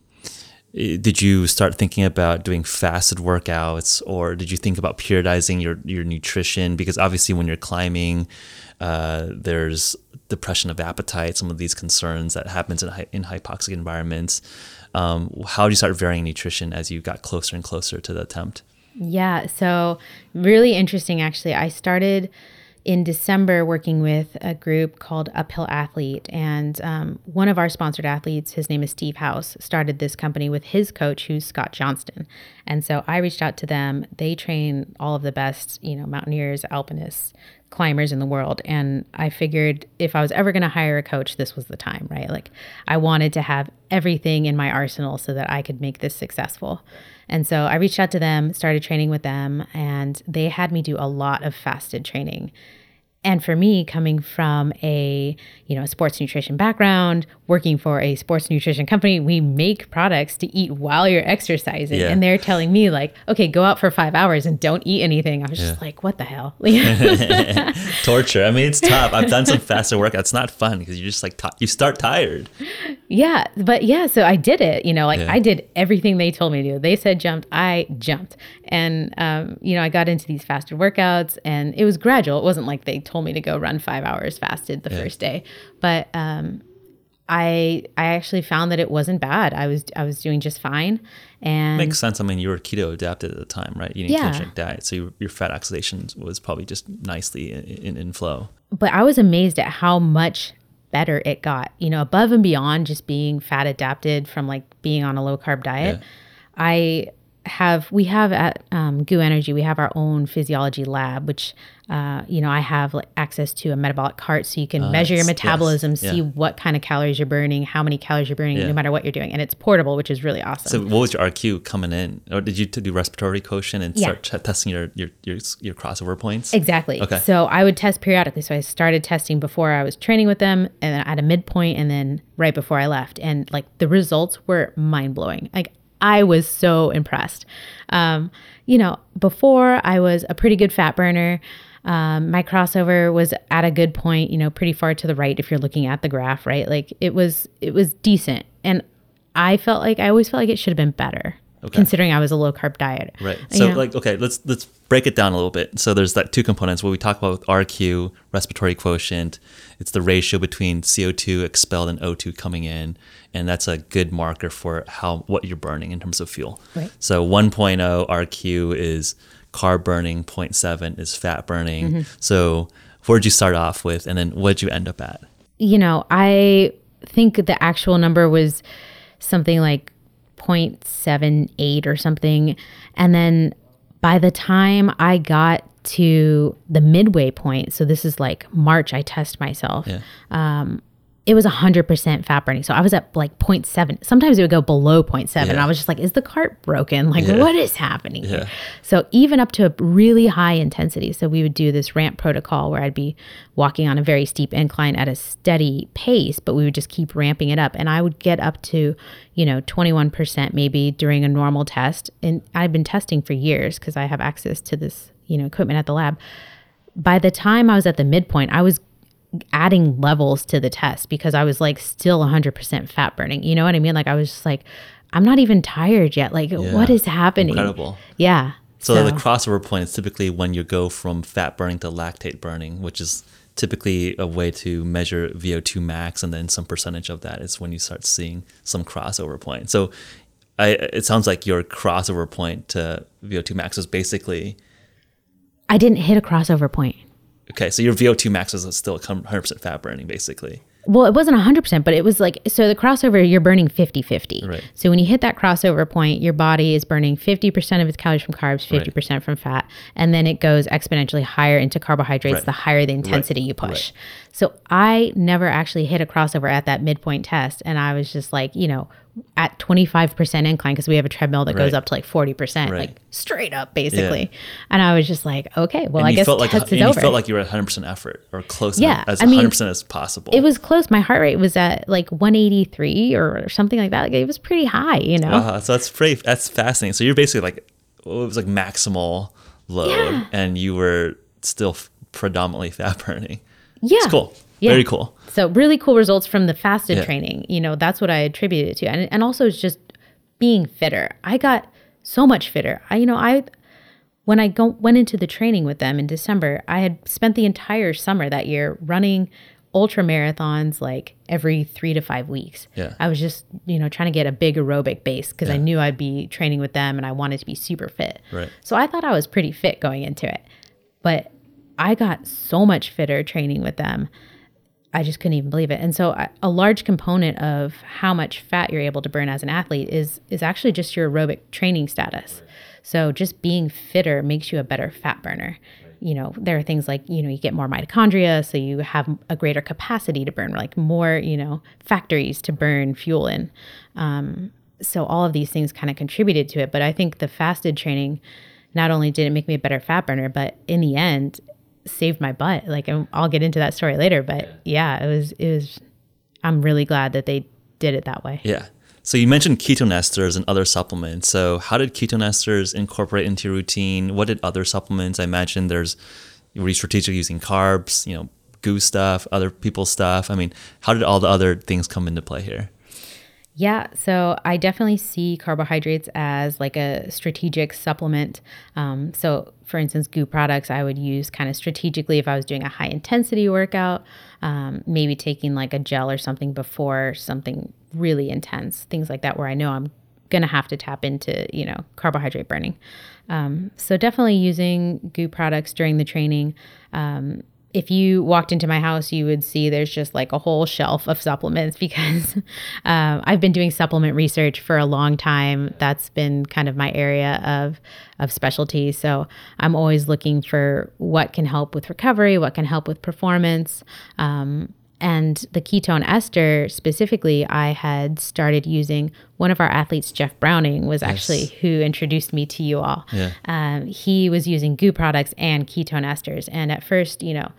did you start thinking about doing fasted workouts or did you think about periodizing your, your nutrition because obviously when you're climbing uh, there's depression of appetite some of these concerns that happens in, in hypoxic environments um, how did you start varying nutrition as you got closer and closer to the attempt yeah so really interesting actually i started in December working with a group called Uphill Athlete. And um, one of our sponsored athletes, his name is Steve House, started this company with his coach, who's Scott Johnston. And so I reached out to them. They train all of the best, you know, mountaineers, alpinists, climbers in the world. And I figured if I was ever going to hire a coach, this was the time, right? Like I wanted to have everything in my arsenal so that I could make this successful. And so I reached out to them, started training with them, and they had me do a lot of fasted training. And for me, coming from a you know sports nutrition background, working for a sports nutrition company, we make products to eat while you're exercising, Yeah. and they're telling me like, okay, go out for five hours and don't eat anything. I was just like, what the hell? Torture. I mean, it's tough. I've done some faster workouts. It's not fun because you just like ti you start tired. Yeah, but yeah, so I did it. You know, like Yeah. I did everything they told me to do. They said jumped, I jumped, and um, you know, I got into these faster workouts, and it was gradual. It wasn't like they told me to go run five hours fasted the first day, but um, I I actually found that it wasn't bad. I was I was doing just fine, and Makes sense. I mean, you were keto adapted at the time, right? You Eating Yeah. ketogenic diet, so your, your fat oxidation was probably just nicely in, in, in flow. but I was amazed at how much better it got. You know, above and beyond just being fat adapted from like being on a low carb diet. Yeah. I have we have at um, GU Energy we have our own physiology lab, which uh, you know I have like access to a metabolic cart, so you can measure your metabolism, yes, see yeah. what kind of calories you're burning, how many calories you're burning, Yeah. no matter what you're doing, and it's portable, which is really awesome. So, what was your RQ coming in, or did you do respiratory quotient and Yeah. start testing your, your your your crossover points? Exactly. Okay. So I would test periodically. So I started testing before I was training with them and then at a midpoint and then right before I left. And like the results were mind blowing. Like I was so impressed. Um, you know, before I was a pretty good fat burner. Um, my crossover was at a good point, you know, pretty far to the right if you're looking at the graph, right? Like it was it was decent. And I felt like I always felt like it should have been better. Considering I was a low carb diet. Right. You So know? like okay, let's let's break it down a little bit. So there's that two components what we talk about with RQ, respiratory quotient. It's the ratio between CO2 expelled and O2 coming in, and that's a good marker for how what you're burning in terms of fuel. Right. So 1.0 RQ is carb burning, 0.7 is fat burning. Mm-hmm. So where'd you start off with and then what'd you end up at? you know, I think the actual number was something like 0.78 or something. And then by the time I got to the midway point, so this is like March, I test myself. Yeah. Um, It was 100% fat burning. So I was at like 0.7. Sometimes it would go below 0.7. And I was just like, is the cart broken? Like, Yeah. what is happening? Yeah. So even up to a really high intensity. So we would do this ramp protocol where I'd be walking on a very steep incline at a steady pace, but we would just keep ramping it up. And I would get up to, you know, 21% maybe during a normal test. And I've been testing for years because I have access to this, you know, equipment at the lab. By the time I was at the midpoint, I was adding levels to the test because I was like still 100% fat burning. You know what I mean? Like I was just like, I'm not even tired yet. Like, what is happening? Incredible. Yeah. So, the crossover point is typically when you go from fat burning to lactate burning, which is typically a way to measure VO2 max, and then some percentage of that is when you start seeing some crossover point. So I, it sounds like your crossover point to VO2 max is basically I didn't hit a crossover point. Okay. So your VO2 max is still 100% fat burning, basically. Well, it wasn't 100%, but it was like, so the crossover, you're burning 50 50. Right. So when you hit that crossover point, your body is burning 50% of its calories from carbs, 50% from fat, and then it goes exponentially higher into carbohydrates Right. the higher the intensity you push. So I never actually hit a crossover at that midpoint test. And I was just like, you know, at 25% incline, because we have a treadmill that goes up to like 40%, Right. like straight up basically. And I was just like, okay, well, And I guess felt like test and is you over. felt like you were at 100% effort or close Yeah, as I 100% as possible. it was close. My heart rate was at like 183 or something like that. Like it was pretty high, you know? Wow, so that's pretty. That's fascinating. So you're basically like, well, it was like maximal load, Yeah. and you were still f- predominantly fat burning. yeah. It's cool. Yeah. Very cool. So really cool results from the fasted Yeah. training. You know, that's what I attribute it to. And, and also it's just being fitter. I got so much fitter. I, you know, I, when I go, went into the training with them in December, I had spent the entire summer that year running ultra marathons like every three to five weeks. Yeah. I was just, you know, trying to get a big aerobic base because I knew I'd be training with them and I wanted to be super fit. Right. So I thought I was pretty fit going into it. But I got so much fitter training with them. I just couldn't even believe it. And so a large component of how much fat you're able to burn as an athlete is is actually just your aerobic training status. So just being fitter makes you a better fat burner. You know, there are things like, you know, you get more mitochondria, so you have a greater capacity to burn, like more, you know, factories to burn fuel in. Um, so all of these things kind of contributed to it. But I think the fasted training not only did it make me a better fat burner, but in the end, saved my butt. Like I'll get into that story later, but yeah, it was it was. I'm really glad that they did it that way. Yeah. So you mentioned ketone esters and other supplements. So how did ketone esters incorporate into your routine? What did other supplements? I imagine there's were you strategic using carbs, you know, GU stuff, other people's stuff. I mean, how did all the other things come into play here? Yeah, so I definitely see carbohydrates as like a strategic supplement. Um, so, for instance, GU products I would use kind of strategically if I was doing a high intensity workout, um, maybe taking like a gel or something before something really intense, things like that, where I know I'm going to have to tap into, you know, carbohydrate burning. Um, so, definitely using GU products during the training. If you walked into my house, you would see there's just like a whole shelf of supplements because um, I've been doing supplement research for a long time. That's been kind of my area of of specialty. So I'm always looking for what can help with recovery, what can help with performance. Um, and the ketone ester specifically, I had started using. One of our athletes, Jeff Browning, was actually who introduced me to you all. Yeah. Um, he was using GU products and ketone esters. And at first, you know,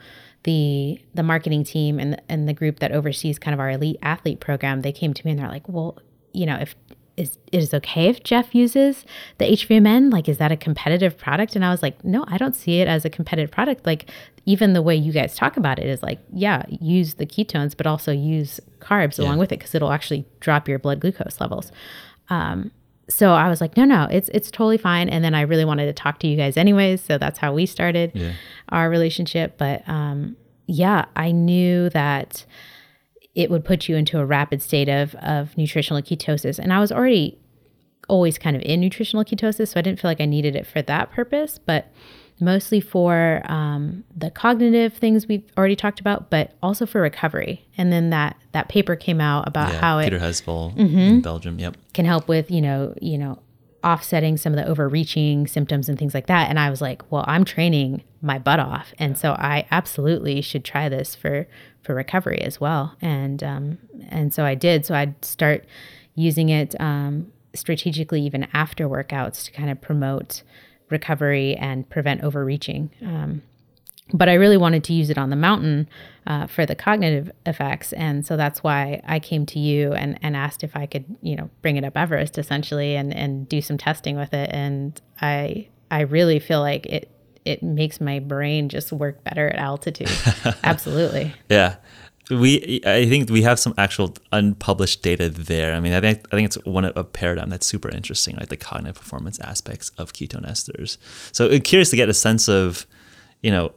the the marketing team and and the group that oversees kind of our elite athlete program, they came to me and they're like, well, you know, if is it is okay if Jeff uses the HVMN? Like, is that a competitive product? And I was like, no, I don't see it as a competitive product. Like, even the way you guys talk about it is like, yeah, use the ketones, but also use carbs yeah. along with it because it'll actually drop your blood glucose levels. Um, so I was like, no, no, it's it's totally fine. And then I really wanted to talk to you guys anyways, so that's how we started yeah. our relationship. But um, yeah, I knew that it would put you into a rapid state of, of nutritional ketosis. And I was already always kind of in nutritional ketosis, so I didn't feel like I needed it for that purpose, but mostly for um, the cognitive things we've already talked about, but also for recovery. And then that that paper came out about yeah, how Peter it Hespel mm-hmm, in Belgium, yep, can help with you know you know offsetting some of the overreaching symptoms and things like that. And I was like, well, I'm training my butt off, and so I absolutely should try this for for recovery as well. And um, and so I did. So I'd start using it um, strategically even after workouts to kind of promote recovery and prevent overreaching. Um, but I really wanted to use it on the mountain uh, for the cognitive effects, and so that's why I came to you and, and asked if I could, you know, bring it up Everest essentially and and do some testing with it. And I I really feel like it it makes my brain just work better at altitude. Absolutely. Yeah. We, I think we have some actual unpublished data there. I mean, I think I think it's one of a paradigm that's super interesting, like the cognitive performance aspects of ketone esters. So, I'm curious to get a sense of, you know,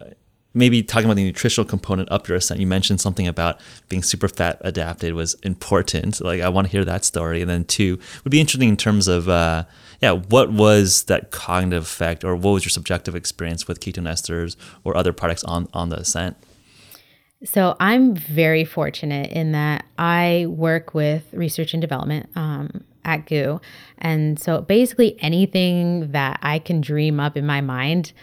maybe talking about the nutritional component up your ascent. You mentioned something about being super fat adapted was important. Like, I want to hear that story. And then two would be interesting in terms of. Uh, yeah, what was that cognitive effect, or what was your subjective experience with ketone esters or other products on on the ascent? So I'm very fortunate in that I work with research and development um, at GU, and so basically anything that I can dream up in my mind,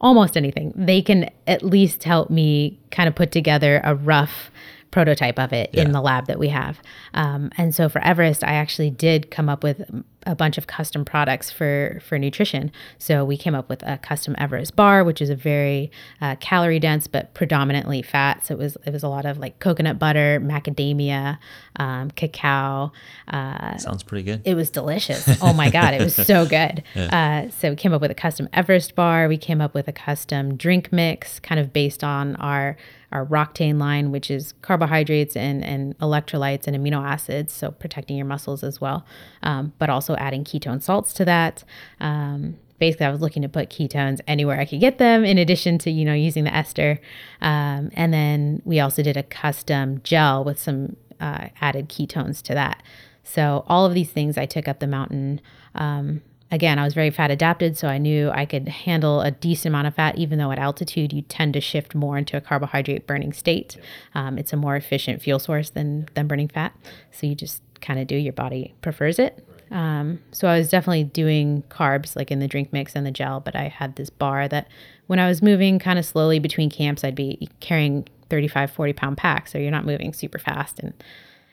almost anything, they can at least help me kind of put together a rough prototype of it yeah. in the lab that we have. Um, and so for Everest, I actually did come up with a bunch of custom products for for nutrition. So we came up with a custom Everest bar, which is a very uh, calorie dense but predominantly fat. So it was it was a lot of like coconut butter, macadamia, um, cacao. Uh, Sounds pretty good. It was delicious. Oh my god, it was so good. Yeah. Uh, so we came up with a custom Everest bar. We came up with a custom drink mix, kind of based on our our Roctane line, which is carbohydrates and, and electrolytes and amino acids, so protecting your muscles as well, um, but also adding ketone salts to that. Um, basically, I was looking to put ketones anywhere I could get them, in addition to you know using the ester. Um, and then we also did a custom gel with some uh, added ketones to that. So all of these things I took up the mountain um, again, I was very fat adapted, so I knew I could handle a decent amount of fat, even though at altitude you tend to shift more into a carbohydrate burning state. Um, it's a more efficient fuel source than, than burning fat. So you just kind of do, your body prefers it. Um, so I was definitely doing carbs like in the drink mix and the gel, but I had this bar that when I was moving kind of slowly between camps, I'd be carrying 35, 40 pound packs. So you're not moving super fast. And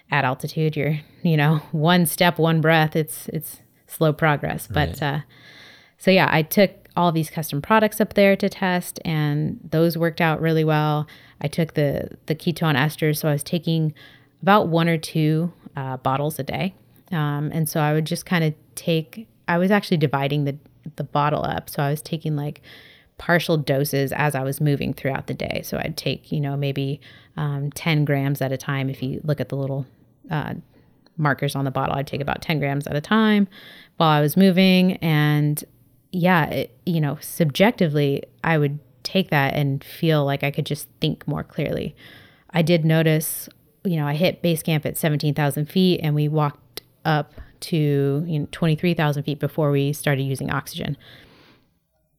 at altitude, you're, you know, one step, one breath. It's, it's, slow progress. But right. uh, so yeah, I took all these custom products up there to test, and those worked out really well. I took the the ketone esters, so I was taking about one or two uh, bottles a day, um, and so I would just kind of take. I was actually dividing the the bottle up, so I was taking like partial doses as I was moving throughout the day. So I'd take, you know, maybe um, 10 grams at a time. If you look at the little uh, markers on the bottle, I'd take about 10 grams at a time while I was moving. And yeah, it, you know, subjectively, I would take that and feel like I could just think more clearly. I did notice, you know, I hit base camp at 17,000 feet and we walked up to you know, 23,000 feet before we started using oxygen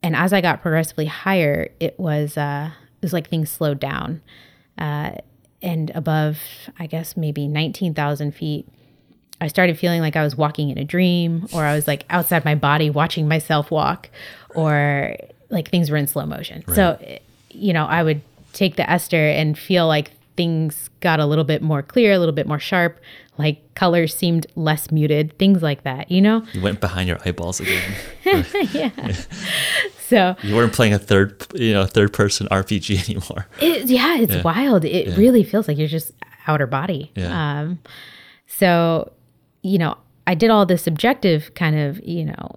and as I got progressively higher, it was uh, it was like things slowed down, uh, and above, I guess maybe nineteen thousand feet, I started feeling like I was walking in a dream, or I was like outside my body watching myself walk, or like things were in slow motion. Right. So, you know, I would take the ester and feel like things got a little bit more clear, a little bit more sharp, like colors seemed less muted, things like that, you know? You went behind your eyeballs again. yeah. so you weren't playing a third, you know, third person RPG anymore. It, yeah, it's yeah. wild. It yeah. really feels like you're just outer body. Yeah. Um, so, you know, I did all this subjective kind of, you know,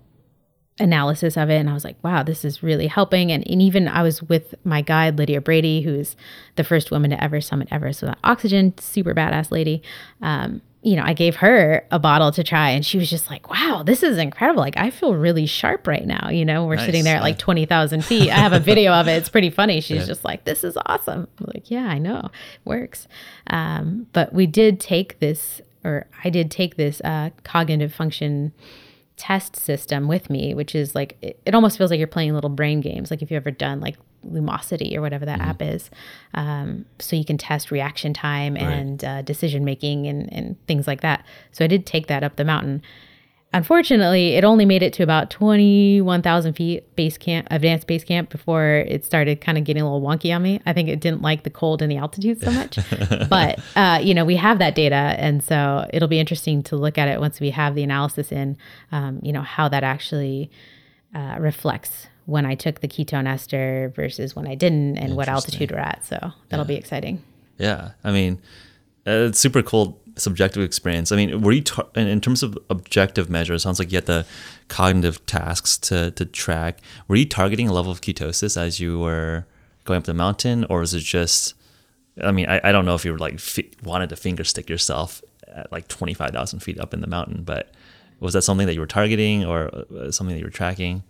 analysis of it and I was like, wow, this is really helping. And, and even I was with my guide, Lydia Bradey, who's the first woman to ever summit Everest without oxygen, super badass lady. Um, you know, I gave her a bottle to try and she was just like, wow, this is incredible. Like, I feel really sharp right now. You know, we're nice. sitting there at like 20,000 feet. I have a video of it. It's pretty funny. She's yeah. just like, this is awesome. I'm like, yeah, I know. It works. Um, but we did take this, or I did take this uh, cognitive function test system with me, which is like it, it, almost feels like you're playing little brain games. Like if you've ever done like Lumosity or whatever that mm-hmm. app is, um, so you can test reaction time right. and uh, decision making and and things like that. So I did take that up the mountain, Unfortunately, it only made it to about 21,000 feet base camp, advanced base camp before it started kind of getting a little wonky on me. I think it didn't like the cold and the altitude so much. but, uh, you know, we have that data. And so it'll be interesting to look at it once we have the analysis in, um, you know, how that actually uh, reflects when I took the ketone ester versus when I didn't and what altitude we're at. So that'll yeah. be exciting. Yeah. I mean, uh, it's super cool subjective experience. I mean, were you in terms of objective measures? Sounds like you had the cognitive tasks to to track. Were you targeting a level of ketosis as you were going up the mountain, or was it just? I mean, I, I don't know if you were like fi- wanted to finger stick yourself at like twenty five thousand feet up in the mountain, but was that something that you were targeting or uh, something that you were tracking?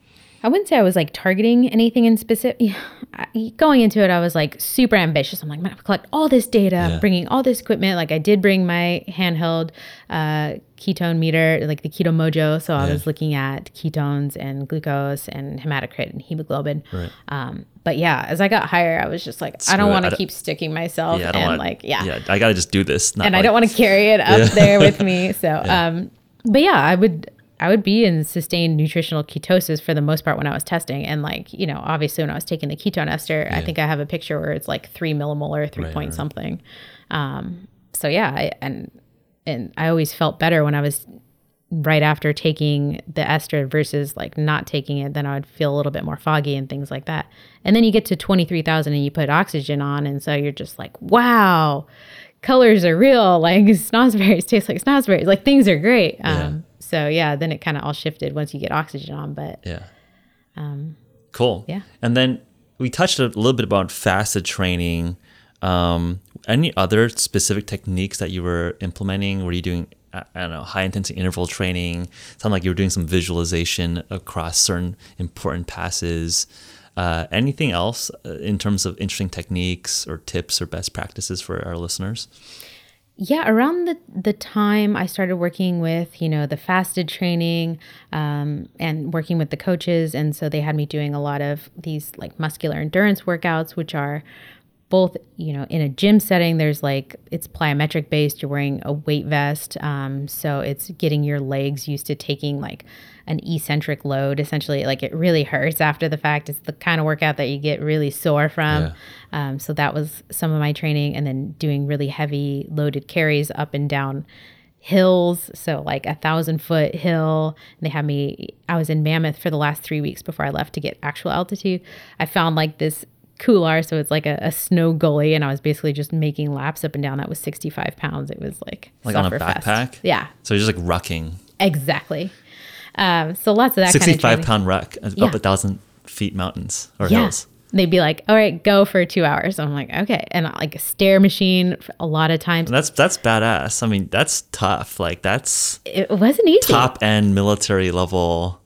I wouldn't say I was like targeting anything in specific. Going into it, I was like super ambitious. I'm like, I'm gonna collect all this data, yeah. bringing all this equipment. Like I did bring my handheld uh, ketone meter, like the Keto Mojo. So I was looking at ketones and glucose and hematocrit and hemoglobin. Right. Um, but yeah, as I got higher, I was just like, Screw I don't want to keep sticking myself yeah, and wanna, like, yeah, yeah, I got to just do this. and like, I don't want to carry it up there with me. So, um, but yeah, I would I would be in sustained nutritional ketosis for the most part when I was testing. And like, you know, obviously when I was taking the ketone ester, yeah. I think I have a picture where it's like three millimolar, three right, point right. something. Um, so yeah, I, and and I always felt better when I was right after taking the ester versus like not taking it, then I would feel a little bit more foggy and things like that. And then you get to 23,000 and you put oxygen on. And so you're just like, wow, colors are real. Like snozzberries taste like snozzberries. Like things are great. Yeah. Um, so yeah, then it kind of all shifted once you get oxygen on. But yeah, um, cool. Yeah, and then we touched a little bit about fasted training. Um, any other specific techniques that you were implementing? Were you doing I don't know high intensity interval training? Sound like you were doing some visualization across certain important passes. Uh, anything else uh, in terms of interesting techniques or tips or best practices for our listeners? Yeah, around the the time I started working with you know the fasted training um, and working with the coaches, and so they had me doing a lot of these like muscular endurance workouts, which are both you know in a gym setting there's like it's plyometric based you're wearing a weight vest um, so it's getting your legs used to taking like an eccentric load essentially like it really hurts after the fact it's the kind of workout that you get really sore from yeah. um, so that was some of my training and then doing really heavy loaded carries up and down hills. So like a thousand foot hill. They had me. I was in Mammoth for the last three weeks before I left to get actual altitude. I found like this couloir, so it's like a, a snow gully, and I was basically just making laps up and down. That was 65 pounds. It was like Like on a backpack? Yeah, So you're just like rucking. exactly. Um, so lots of that kind of 65 pound ruck up a thousand feet mountains or Yeah. hills. They'd be like, "All right, go for two hours." I'm like, "Okay," and like a stair machine. A lot of times, That's that's badass. I mean, that's tough. Like that's it wasn't easy. top end military level.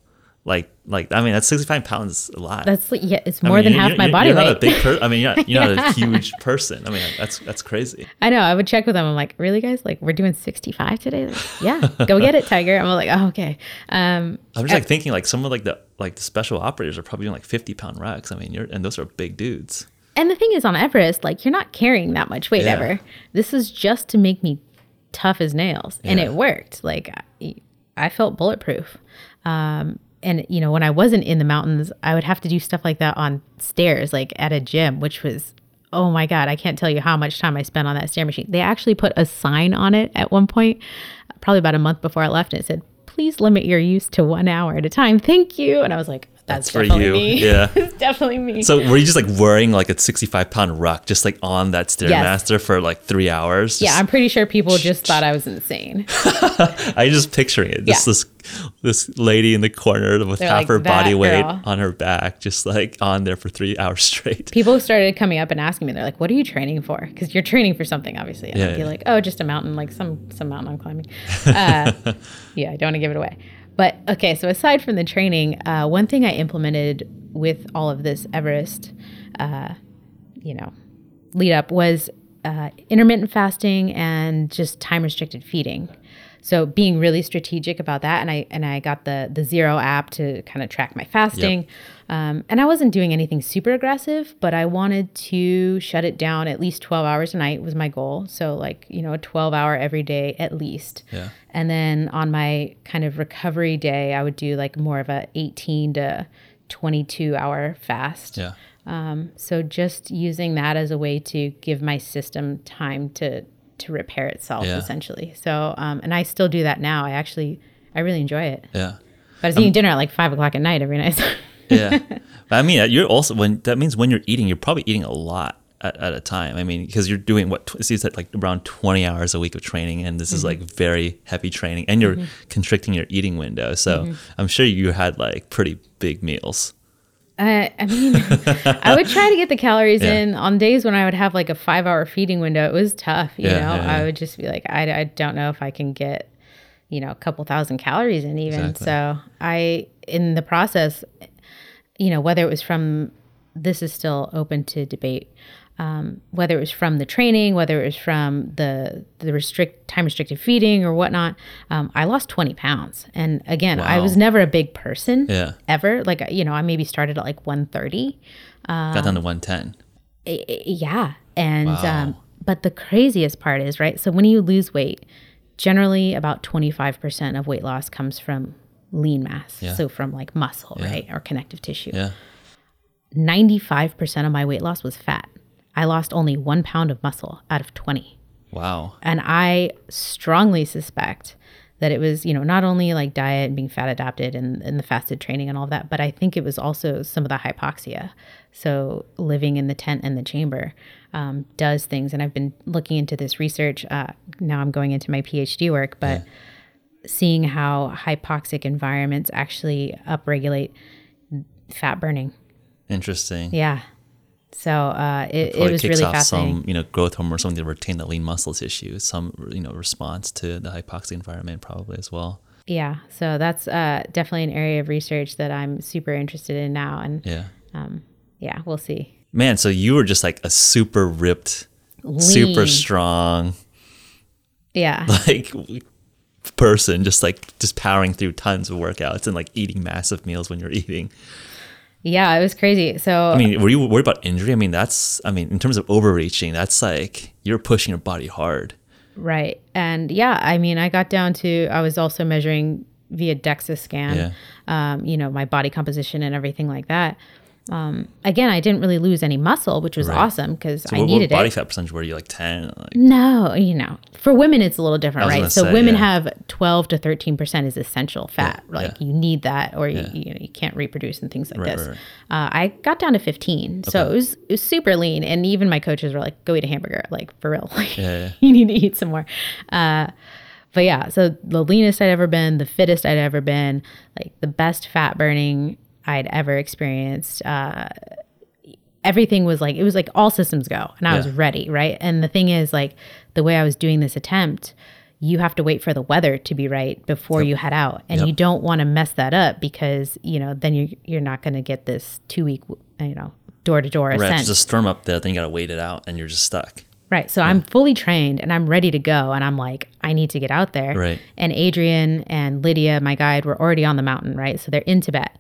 Like like I mean, that's 65 pounds a lot. That's like, yeah, it's I more mean, than half my body you're weight. Not a big per- I mean, you're not, you're not a huge person. I mean, that's that's crazy. I know. I would check with them. I'm like, really, guys? Like, we're doing 65 today? Like, yeah, go get it, Tiger. I'm like, oh, okay. Um, I'm just like thinking like some of like the like the special operators are probably doing like 50 pound racks. I mean, you're and those are big dudes. and the thing is, on Everest, like, you're not carrying that much weight Yeah. ever. This is just to make me tough as nails, and it worked. Like, I, I felt bulletproof. Um, and you know, when I wasn't in the mountains, I would have to do stuff like that on stairs, like at a gym, which was. Oh my God, I can't tell you how much time I spent on that stair machine. They actually put a sign on it at one point, probably about a month before I left, and it said, please limit your use to one hour at a time. Thank you. And I was like, that's, That's for you. me. Yeah. it's definitely me. So were you just like wearing like a 65 pound ruck just like on that stairmaster for like three hours? yeah, I'm pretty sure people just thought I was insane. I just picturing it. Just Yeah. this this lady in the corner with They're half like, her body "That weight girl." on her back, just like on there for three hours straight. People started coming up and asking me, they're like, what are you training for? Because you're training for something, obviously. And Yeah, I'd be yeah. like, oh, just a mountain, like some some mountain I'm climbing. Uh, yeah, I don't want to give it away. But okay, so aside from the training, uh, one thing I implemented with all of this Everest, uh, you know, lead up was uh, intermittent fasting and just time restricted feeding. So being really strategic about that, and I and I got the the Zero app to kind of track my fasting, um, and I wasn't doing anything super aggressive, but I wanted to shut it down at least twelve hours a night was my goal. So like you know a twelve hour every day at least. Yeah. And then on my kind of recovery day, I would do like more of a eighteen to twenty two hour fast. Yeah. So just using that as a way to give my system time to to repair itself, Yeah. essentially. So, um, and I still do that now. I actually, I really enjoy it. Yeah. But I was eating um, dinner at like five o'clock at night every night. Yeah. But I mean, uh, you're also when that means when you're eating, you're probably eating a lot at, at a time. I mean, because you're doing what it seems like around 20 hours a week of training, and this is mm-hmm. like very heavy training, and you're mm-hmm. constricting your eating window. So mm-hmm. I'm sure you had like pretty big meals. Uh, I mean, I would try to get the calories Yeah. in on days when I would have like a five hour feeding window. It was tough, you Yeah, know. yeah, yeah. I would just be like, I, I don't know if I can get, you know, a couple thousand calories in even. Exactly. So I, in the process, you know, whether it was from, this is still open to debate. Um, whether it was from the training, whether it was from the the restrict time restricted feeding or whatnot, um, I lost twenty pounds. And again, I was never a big person Yeah. ever. Like you know, I maybe started at like one thirty. Got down to 110. I- I- yeah and Wow. um but the craziest part is right so when you lose weight generally about 25% of weight loss comes from lean mass Yeah. so from like muscle right or connective tissue Yeah. 95% of my weight loss was fat i lost only one pound of muscle out of 20 Wow. and i strongly suspect that it was you know not only like diet and being fat adapted and, and the fasted training and all that but i think it was also some of the hypoxia. So living in the tent and the chamber um, does things. And i've been looking into this research uh, now i'm going into my phd work but seeing how hypoxic environments actually upregulate fat burning. Interesting. yeah so uh, it, it Probably was really off fascinating some, you know, growth hormone or something to retain the lean muscle tissue. Some, you know, response to the hypoxia environment probably as well. Yeah, so that's uh, definitely an area of research that I'm super interested in now, and Yeah. yeah, we'll see. Man, so you were just like a super ripped, super strong, Yeah, like person, just like just powering through tons of workouts and like eating massive meals when you're eating. Yeah, it was crazy. So I mean, were you worried about injury? I mean, that's, I mean, in terms of overreaching, that's like you're pushing your body hard. right, and yeah, I mean, I got down to I was also measuring via DEXA scan, Yeah. um, you know, my body composition and everything like that. Um, again, I didn't really lose any muscle, which was awesome because I needed. what, needed what body it. fat percentage were you like 10 like, No, you know, for women it's a little different, right? So say, women yeah. have 12 to 13 percent is essential fat. Yeah, like yeah. you need that, or you, you know you can't reproduce and things like Right, this. right, Uh, I got down to 15, so it was it was super lean, and even my coaches were like, "Go eat a hamburger, like for real, like you need to eat some more." Uh, but yeah, so the leanest I'd ever been, the fittest I'd ever been, like the best fat burning I'd ever experienced. Uh, everything was like it was like all systems go and i was ready right and the thing is like the way i was doing this attempt you have to wait for the weather to be right before you head out and Yep. you don't want to mess that up because you know then you're you're not going to get this two week you know door to door right ascent there's a storm up there then you gotta wait it out and you're just stuck Right. So I'm fully trained and I'm ready to go. And I'm like, I need to get out there. Right. And Adrian and Lydia, my guide, were already on the mountain, right? So they're in Tibet.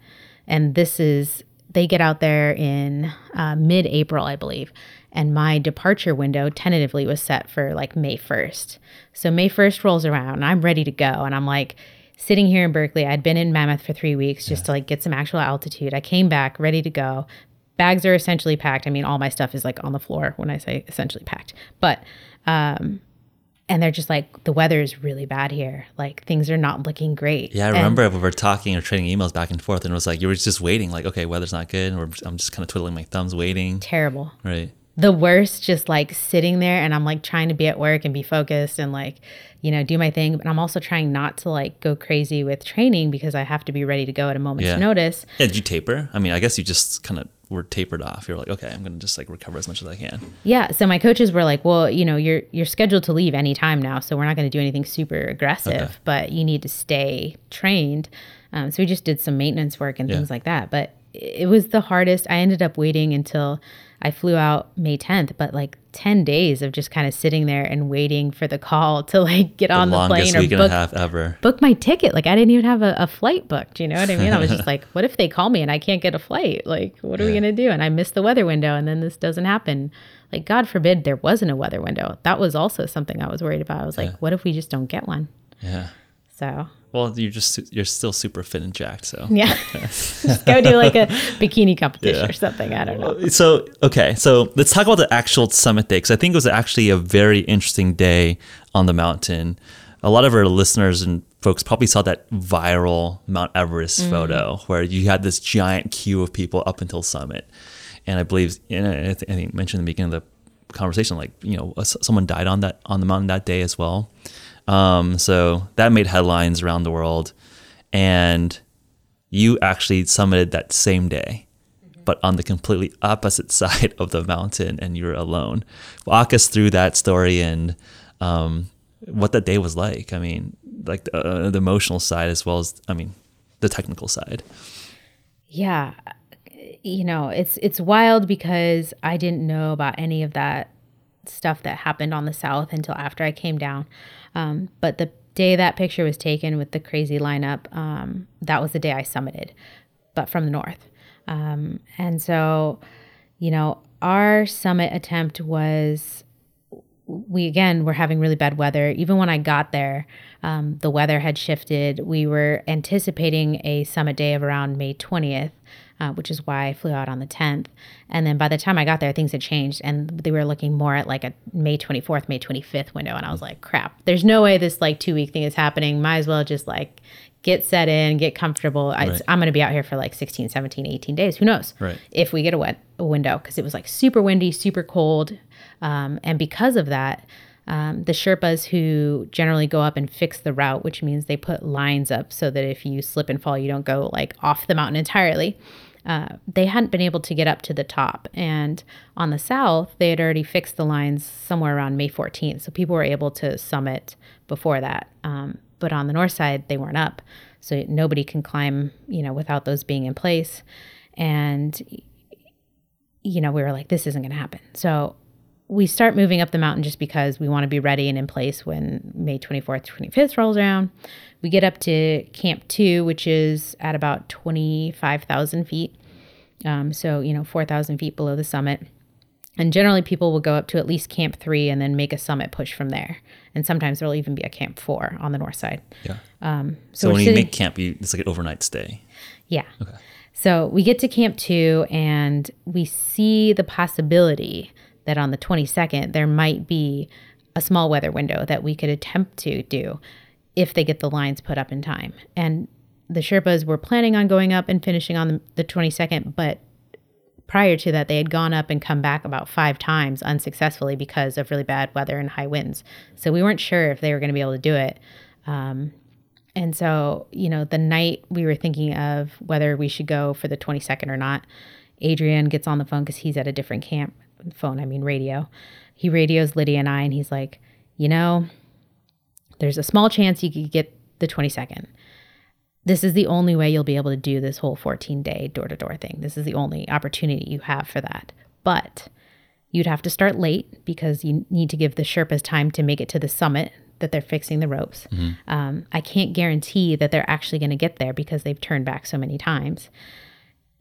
And this is, they get out there in uh, mid April, I believe. And my departure window tentatively was set for like May 1st. So May 1st rolls around and I'm ready to go. And I'm like, sitting here in Berkeley, I'd been in Mammoth for three weeks just to like get some actual altitude. I came back ready to go. Bags are essentially packed. I mean, all my stuff is like on the floor when I say essentially packed. But um and they're just like the weather is really bad here. Like things are not looking great. yeah i And- remember we were talking or trading emails back and forth and it was like you were just waiting like okay weather's not good and we're, i'm just kind of twiddling my thumbs waiting terrible. right the worst just like sitting there and I'm like trying to be at work and be focused and like, you know, do my thing. But I'm also trying not to like go crazy with training because I have to be ready to go at a moment's Yeah. notice. yeah did you taper i mean i guess you just kind of were tapered off you're like okay i'm gonna just like recover as much as i can Yeah. So my coaches were like, well, you know, you're you're scheduled to leave anytime now, so we're not going to do anything super aggressive, Okay. but you need to stay trained. Um, so we just did some maintenance work and Yeah. things like that. But it was the hardest. I ended up waiting until I flew out May 10th, but like 10 days of just kind of sitting there and waiting for the call to like get on the plane or book a half ever book my ticket. Like I didn't even have a, a flight booked. You know what I mean? I was just like, what if they call me and I can't get a flight? Like, what are we gonna do? And I missed the weather window, and then this doesn't happen. Like, God forbid there wasn't a weather window. That was also something I was worried about. I was like, what if we just don't get one? yeah So well you're just you're still super fit and jacked so yeah, go do like a bikini competition Yeah. or something. I don't know. so okay so let's talk about the actual summit day because i think it was actually a very interesting day on the mountain a lot of our listeners and folks probably saw that viral mount everest Mm. photo where you had this giant queue of people up until summit and i believe and i, th- I think mentioned in the beginning of the conversation like you know someone died on that on the mountain that day as well um, so that made headlines around the world and you actually summited that same day, but on the completely opposite side of the mountain, and you were alone. Walk us through that story and um, what that day was like. I mean, like the, uh, the emotional side as well as, I mean, the technical side. Yeah, you know, it's it's wild because I didn't know about any of that stuff that happened on the south until after I came down. Um, but the day that picture was taken with the crazy lineup, um, that was the day I summited, but from the north. Um, and so, you know, our summit attempt was we again were having really bad weather. Even when I got there, um, the weather had shifted. We were anticipating a summit day of around May 20th, uh, which is why I flew out on the 10th. And then by the time I got there, things had changed and they were looking more at like a May 24th, May 25th window. And I was like, crap, there's no way this like two week thing is happening. Might as well just like get set in, get comfortable. I, Right. I'm going to be out here for like 16, 17, 18 days. Who knows? Right. if we get a wet a window because it was like super windy, super cold, um, and because of that, um, the Sherpas who generally go up and fix the route, which means they put lines up so that if you slip and fall, you don't go like off the mountain entirely. Uh, they hadn't been able to get up to the top, and on the south, they had already fixed the lines somewhere around May 14th, so people were able to summit before that. Um, but on the north side, they weren't up, so nobody can climb, you know, without those being in place. And you know, we were like, this isn't going to happen. So we start moving up the mountain just because we want to be ready and in place when May 24th, 25th rolls around. We get up to Camp 2, which is at about 25,000 feet. Um, so, you know, 4,000 feet below the summit. And generally, people will go up to at least Camp 3 and then make a summit push from there. And sometimes there'll even be a Camp 4 on the north side. Yeah. Um, So, we're when you sitting- make camp, you, it's like an overnight stay. yeah. Okay. So we get to Camp 2 and we see the possibility that on the 22nd, there might be a small weather window that we could attempt to do if they get the lines put up in time. And the Sherpas were planning on going up and finishing on the, the 22nd, but prior to that, they had gone up and come back about five times unsuccessfully because of really bad weather and high winds. So we weren't sure if they were going to be able to do it. Um, and so, you know, the night we were thinking of whether we should go for the 22nd or not, Adrian gets on the phone because he's at a different camp. Phone, I mean, radio. He radios Lydia and I, and he's like, you know, there's a small chance you could get the 22nd. This is the only way you'll be able to do this whole 14 day door to door thing. This is the only opportunity you have for that. But you'd have to start late because you need to give the Sherpas time to make it to the summit that they're fixing the ropes. Mm-hmm. Um, I can't guarantee that they're actually going to get there because they've turned back so many times.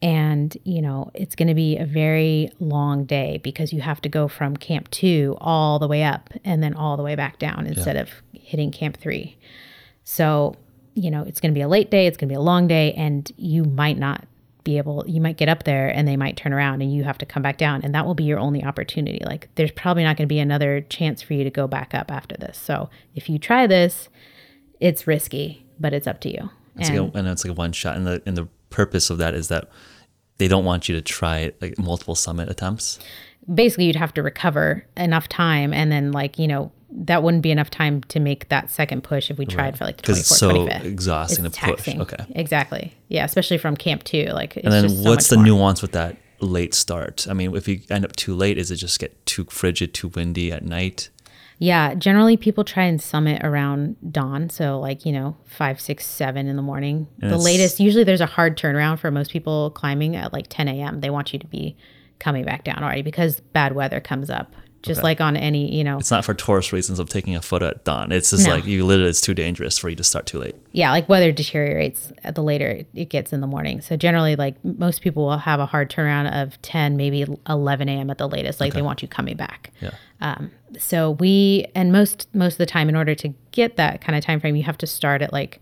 And, you know, it's going to be a very long day because you have to go from camp two all the way up and then all the way back down instead yeah. of hitting camp three. So, you know, it's going to be a late day, it's going to be a long day, and you might not be able, you might get up there and they might turn around and you have to come back down. And that will be your only opportunity. Like, there's probably not going to be another chance for you to go back up after this. So, if you try this, it's risky, but it's up to you. It's and, like a, and it's like a one shot. And the, and the purpose of that is that they don't want you to try like multiple summit attempts. Basically, you'd have to recover enough time and then, like, you know, that wouldn't be enough time to make that second push if we tried right. for like 24th, it's so 25th. exhausting it's to taxing. push. Okay. Exactly. Yeah, especially from camp two. Like, and then what's so the more. nuance with that late start? I mean, if you end up too late, is it just get too frigid, too windy at night? Yeah, generally people try and summit around dawn, so like you know five, six, seven in the morning. And the latest, usually there's a hard turnaround for most people climbing at like 10 a.m. They want you to be coming back down already because bad weather comes up just okay. like on any, you know. It's not for tourist reasons of taking a photo at dawn. It's just no. like you literally, it's too dangerous for you to start too late. Yeah, like weather deteriorates at the later it gets in the morning. So generally, like most people will have a hard turnaround of 10, maybe 11 a.m. at the latest. Like okay. they want you coming back. Yeah. Um, so we, and most most of the time, in order to get that kind of time frame, you have to start at like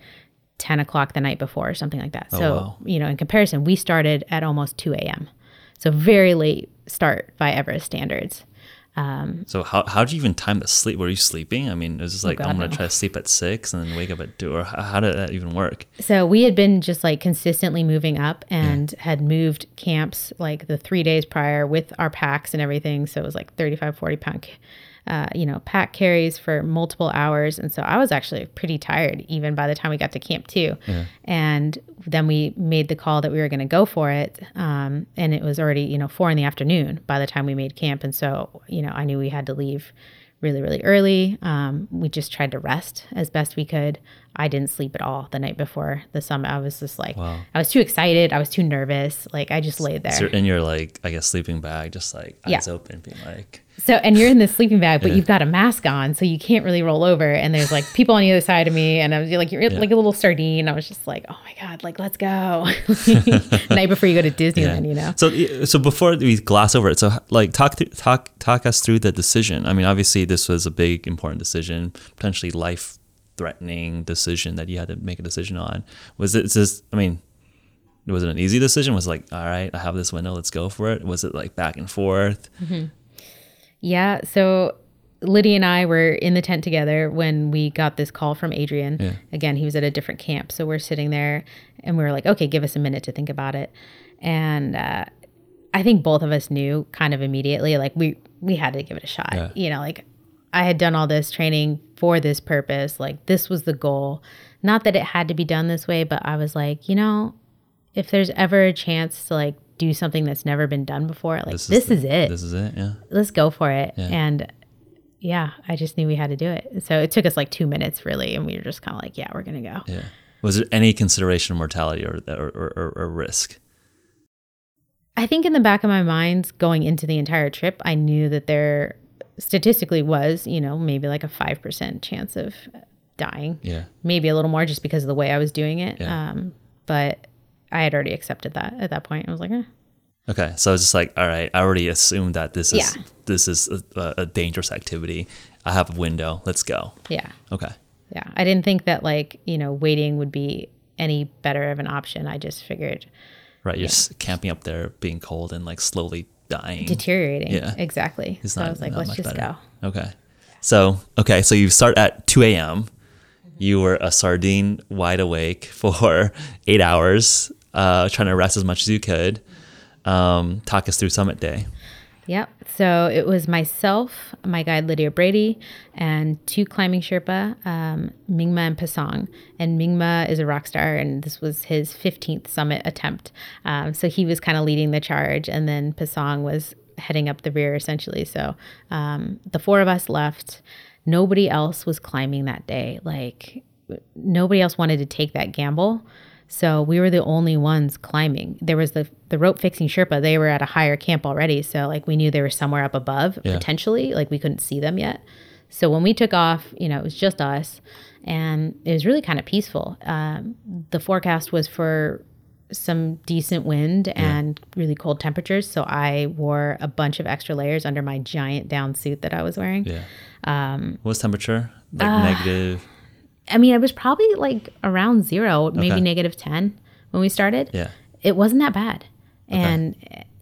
10 o'clock the night before or something like that. Oh, so, wow. you know, in comparison, we started at almost 2 a.m. So very late start by Everest standards. Um, so how how did you even time the sleep? Were you sleeping? I mean, it was just oh like oh God, I'm gonna no. try to sleep at six and then wake up at two. Or how, how did that even work? So we had been just like consistently moving up and had moved camps like the three days prior with our packs and everything. So it was like 35, 40 pound uh, you know, pack carries for multiple hours. And so I was actually pretty tired even by the time we got to camp two. Yeah. And then we made the call that we were going to go for it. Um, and it was already, you know, four in the afternoon by the time we made camp. And so, you know, I knew we had to leave really, really early. Um, we just tried to rest as best we could. I didn't sleep at all the night before the summit. I was just like, wow. I was too excited. I was too nervous. Like I just laid there. So in your like, I guess sleeping bag, just like eyes yeah. open, being like. So and you're in the sleeping bag, but yeah. you've got a mask on, so you can't really roll over. And there's like people on the other side of me, and I was like, you're yeah. like a little sardine. I was just like, oh my god, like let's go. night before you go to Disneyland, you know. So so before we gloss over it, so like talk talk talk us through the decision. I mean, obviously this was a big important decision, potentially life threatening decision that you had to make a decision on. Was it just, I mean, it was it an easy decision? Was it like, all right, I have this window, let's go for it? Was it like back and forth? Mm-hmm. Yeah. So Lydia and I were in the tent together when we got this call from Adrian. Yeah. Again, he was at a different camp. So we're sitting there and we were like, okay, give us a minute to think about it. And uh, I think both of us knew kind of immediately, like we, we had to give it a shot. Yeah. You know, like I had done all this training for this purpose. Like this was the goal. Not that it had to be done this way, but I was like, you know, if there's ever a chance to like do something that's never been done before, like this is, this is it. This is it. Yeah. Let's go for it. Yeah. And yeah, I just knew we had to do it. So it took us like two minutes really, and we were just kind of like, yeah, we're gonna go. Yeah. Was there any consideration of mortality or or, or, or risk? I think in the back of my mind, going into the entire trip, I knew that there statistically was, you know, maybe like a 5% chance of dying. Yeah. Maybe a little more just because of the way I was doing it. Yeah. Um, but I had already accepted that at that point. I was like, eh. Okay, so I was just like, all right, I already assumed that this is yeah. this is a, a, dangerous activity. I have a window. Let's go. Yeah. Okay. Yeah, I didn't think that like you know waiting would be any better of an option. I just figured Right. You're s camping up there, being cold and like slowly dying. deteriorating. Yeah. exactly. It's so not- I was like, let's just better. go. Okay. So, okay. So you start at 2 a.m. You were a sardine wide awake for eight hours, uh, trying to rest as much as you could. Um, talk us through summit day. Yep. So it was myself, my guide Lydia Bradey, and two climbing Sherpa, um, Mingma and Pasong. And Mingma is a rock star, and this was his 15th summit attempt. Um, so he was kind of leading the charge, and then Pasong was heading up the rear essentially. So um, the four of us left. Nobody else was climbing that day. Like nobody else wanted to take that gamble. So we were the only ones climbing. There was the the rope fixing Sherpa. They were at a higher camp already, so like we knew they were somewhere up above Yeah. potentially. Like we couldn't see them yet. So when we took off, you know, it was just us, and it was really kind of peaceful. Um, the forecast was for some decent wind and really cold temperatures. So I wore a bunch of extra layers under my giant down suit that I was wearing. Yeah. Um, what was temperature? Like uh, negative. I mean, it was probably like around zero, maybe Okay. negative 10 when we started. Yeah. It wasn't that bad. And,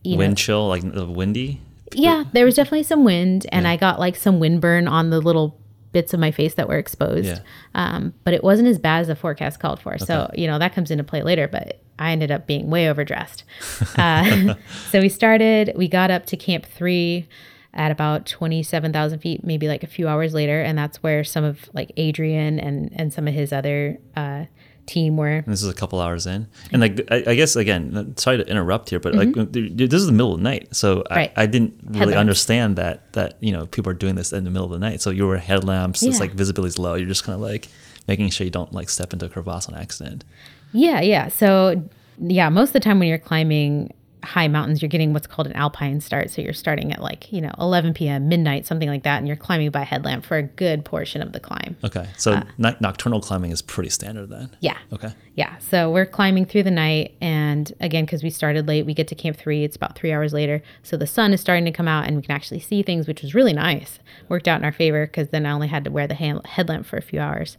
you know, Wind chill, like windy. yeah, there was definitely some wind, and I got like some windburn on the little bits of my face that were exposed. Yeah. Um, but it wasn't as bad as the forecast called for. So, you know, that comes into play later, but I ended up being way overdressed. Uh, so we started, we got up to Camp Three at about 27,000 feet, maybe like a few hours later. And that's where some of like Adrian and, and some of his other uh, team were. And this is a couple hours in, and like I, I guess again, sorry to interrupt here, but like this is the middle of the night, so Mm-hmm. Right. I, I didn't really Headlamps. understand that that you know people are doing this in the middle of the night. So you were headlamps, it's Yeah. like visibility's low. You're just kind of like making sure you don't like step into a crevasse on accident. Yeah, yeah. So, yeah, most of the time when you're climbing high mountains, you're getting what's called an alpine start. So you're starting at like, you know, 11 p.m., midnight, something like that, and you're climbing by headlamp for a good portion of the climb. Okay, so Uh. ni- nocturnal climbing is pretty standard then. Yeah. Okay. Yeah. So we're climbing through the night. And again, because we started late, we get to Camp Three. It's about three hours later. So the sun is starting to come out and we can actually see things, which was really nice. Worked out in our favor because then I only had to wear the hand- headlamp for a few hours.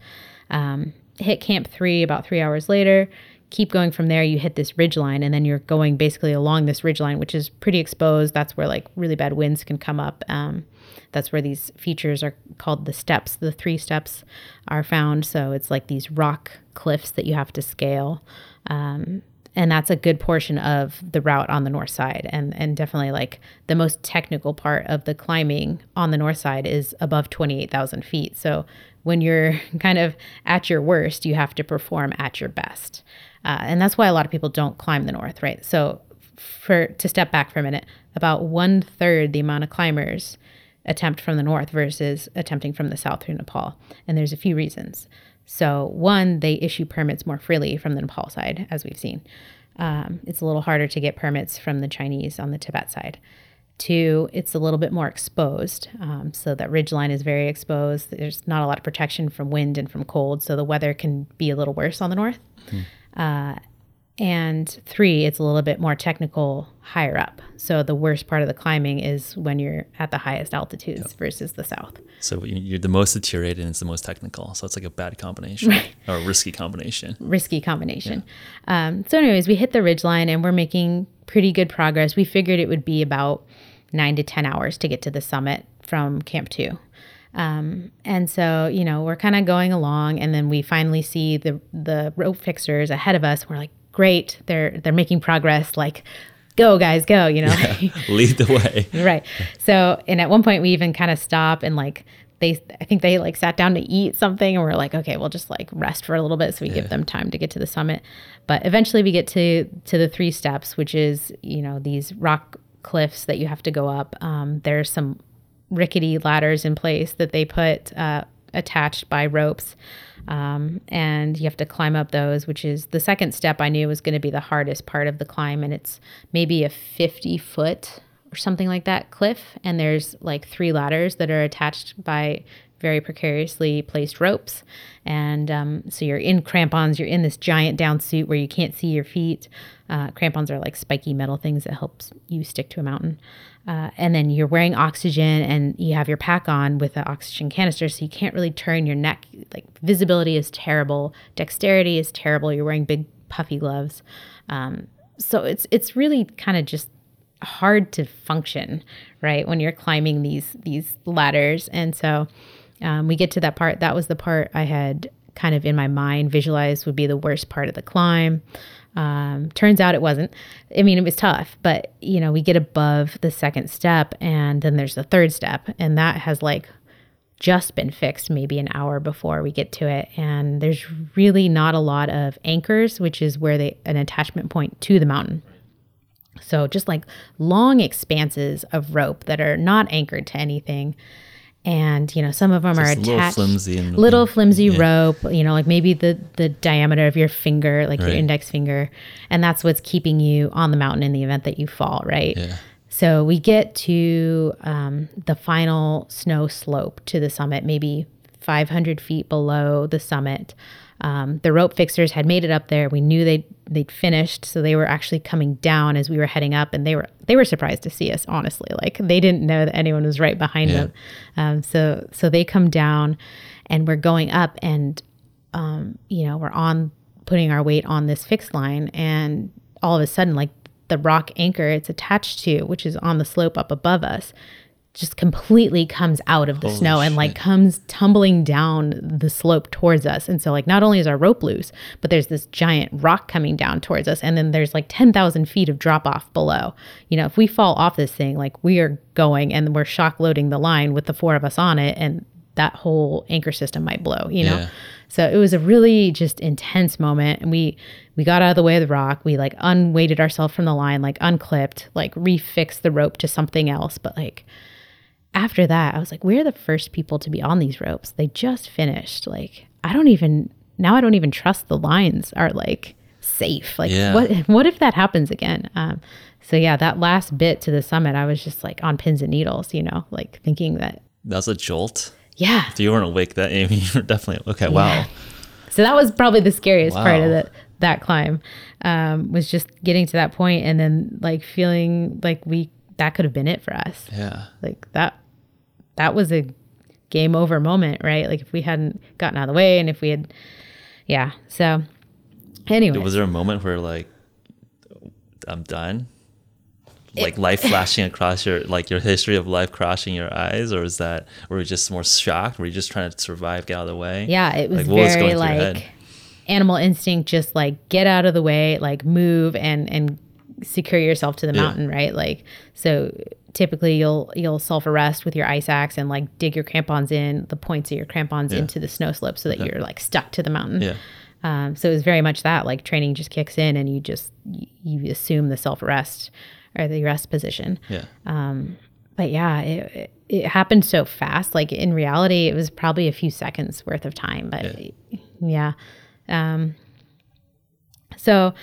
Um, hit Camp Three about three hours later. Keep going from there. You hit this ridge line, and then you're going basically along this ridge line, which is pretty exposed. That's where like really bad winds can come up. Um, that's where these features are called the steps. The three steps are found. So it's like these rock cliffs that you have to scale. Um, and that's a good portion of the route on the north side and and definitely like the most technical part of the climbing on the north side is above 28,000 feet so when you're kind of at your worst you have to perform at your best uh, and that's why a lot of people don't climb the north right so for to step back for a minute about one third the amount of climbers attempt from the north versus attempting from the south through nepal and there's a few reasons so, one, they issue permits more freely from the Nepal side, as we've seen. Um, it's a little harder to get permits from the Chinese on the Tibet side. Two, it's a little bit more exposed. Um, so, that ridge line is very exposed. There's not a lot of protection from wind and from cold. So, the weather can be a little worse on the north. Uh, and three, it's a little bit more technical higher up. So, the worst part of the climbing is when you're at the highest altitudes versus the south. So you- you're the most deteriorated and it's the most technical. So it's like a bad combination or a risky combination. risky combination. Um, so, anyways, we hit the ridge line and we're making pretty good progress. We figured it would be about nine to 10 hours to get to the summit from Camp 2. Um, and so, you know, we're kind of going along and then we finally see the, the rope fixers ahead of us. We're like, great, they're, they're making progress. Like, go guys, go, you know? Lead the way. right. So, and at one point we even kind of stop and like they, I think they like sat down to eat something and we're like, okay, we'll just like rest for a little bit so we give them time to get to the summit. But eventually we get to to the three steps, which is you know these rock cliffs that you have to go up. Um, there's some rickety ladders in place that they put uh, attached by ropes. Um, and you have to climb up those, which is the second step I knew was going to be the hardest part of the climb. And it's maybe a 50 foot or something like that cliff. And there's like three ladders that are attached by very precariously placed ropes. And um, so you're in crampons, you're in this giant down suit where you can't see your feet. Uh, crampons are like spiky metal things that helps you stick to a mountain. Uh, and then you're wearing oxygen and you have your pack on with an oxygen canister, so you can't really turn your neck. Like visibility is terrible, dexterity is terrible. You're wearing big puffy gloves. Um, so it's it's really kind of just hard to function, right? When you're climbing these these ladders, and so um, we get to that part. That was the part I had kind of in my mind visualized would be the worst part of the climb. Um, turns out it wasn't. I mean, it was tough, but you know, we get above the second step, and then there's the third step, and that has like just been fixed maybe an hour before we get to it. And there's really not a lot of anchors which is where they an attachment point to the mountain. So just like long expanses of rope that are not anchored to anything and you know some of them are Just a little attached flimsy and- little flimsy yeah. rope you know like maybe the the diameter of your finger like your index finger and that's what's keeping you on the mountain in the event that you fall right Yeah. so we get to um, the final snow slope to the summit maybe 500 feet below the summit um, the rope fixers had made it up there. We knew they'd they'd finished so they were actually coming down as we were heading up and they were they were surprised to see us honestly. Like they didn't know that anyone was right behind Yeah. them. Um, so so they come down and we're going up and um, you know we're on putting our weight on this fixed line and all of a sudden like the rock anchor it's attached to which is on the slope up above us just completely comes out of the Holy snow and like comes tumbling down the slope towards us. And so like not only is our rope loose, but there's this giant rock coming down towards us. And then there's like 10,000 feet of drop off below. You know, if we fall off this thing, like we are going and we're shock loading the line with the four of us on it and that whole anchor system might blow, you know? Yeah. So it was a really just intense moment. And we we got out of the way of the rock. We like unweighted ourselves from the line, like unclipped, like refixed the rope to something else. But like after that, I was like, we're the first people to be on these ropes. They just finished. Like, I don't even now. I don't even trust the lines are like safe. Like, Yeah. what what if that happens again? Um, so yeah, that last bit to the summit, I was just like on pins and needles. You know, like thinking that That was a jolt. yeah. If you weren't awake, that mean, you were definitely okay. Wow. So that was probably the scariest part of Wow. that that climb um, was just getting to that point and then like feeling like we that could have been it for us. Yeah. like that that was a game over moment right like if we hadn't gotten out of the way and if we had yeah so anyway Was there a moment where like I'm done? Like life flashing across your like your history of life crashing your eyes, or is that were you just more shocked? Were you just trying to survive, get out of the way? yeah it was Like, what was very going through like animal instinct just like get out of the way like move and and secure yourself to the Yeah. mountain right like so typically you'll you'll self arrest with your ice axe and like dig your crampons in the points of your crampons Yeah. into the snow slope so that you're like stuck to the mountain Yeah. Um, so it was very much that like training just kicks in and you just you, assume the self arrest or the rest position. Yeah. But yeah, it, it, it happened so fast. Like in reality, it was probably a few seconds worth of time. But yeah. Um, so,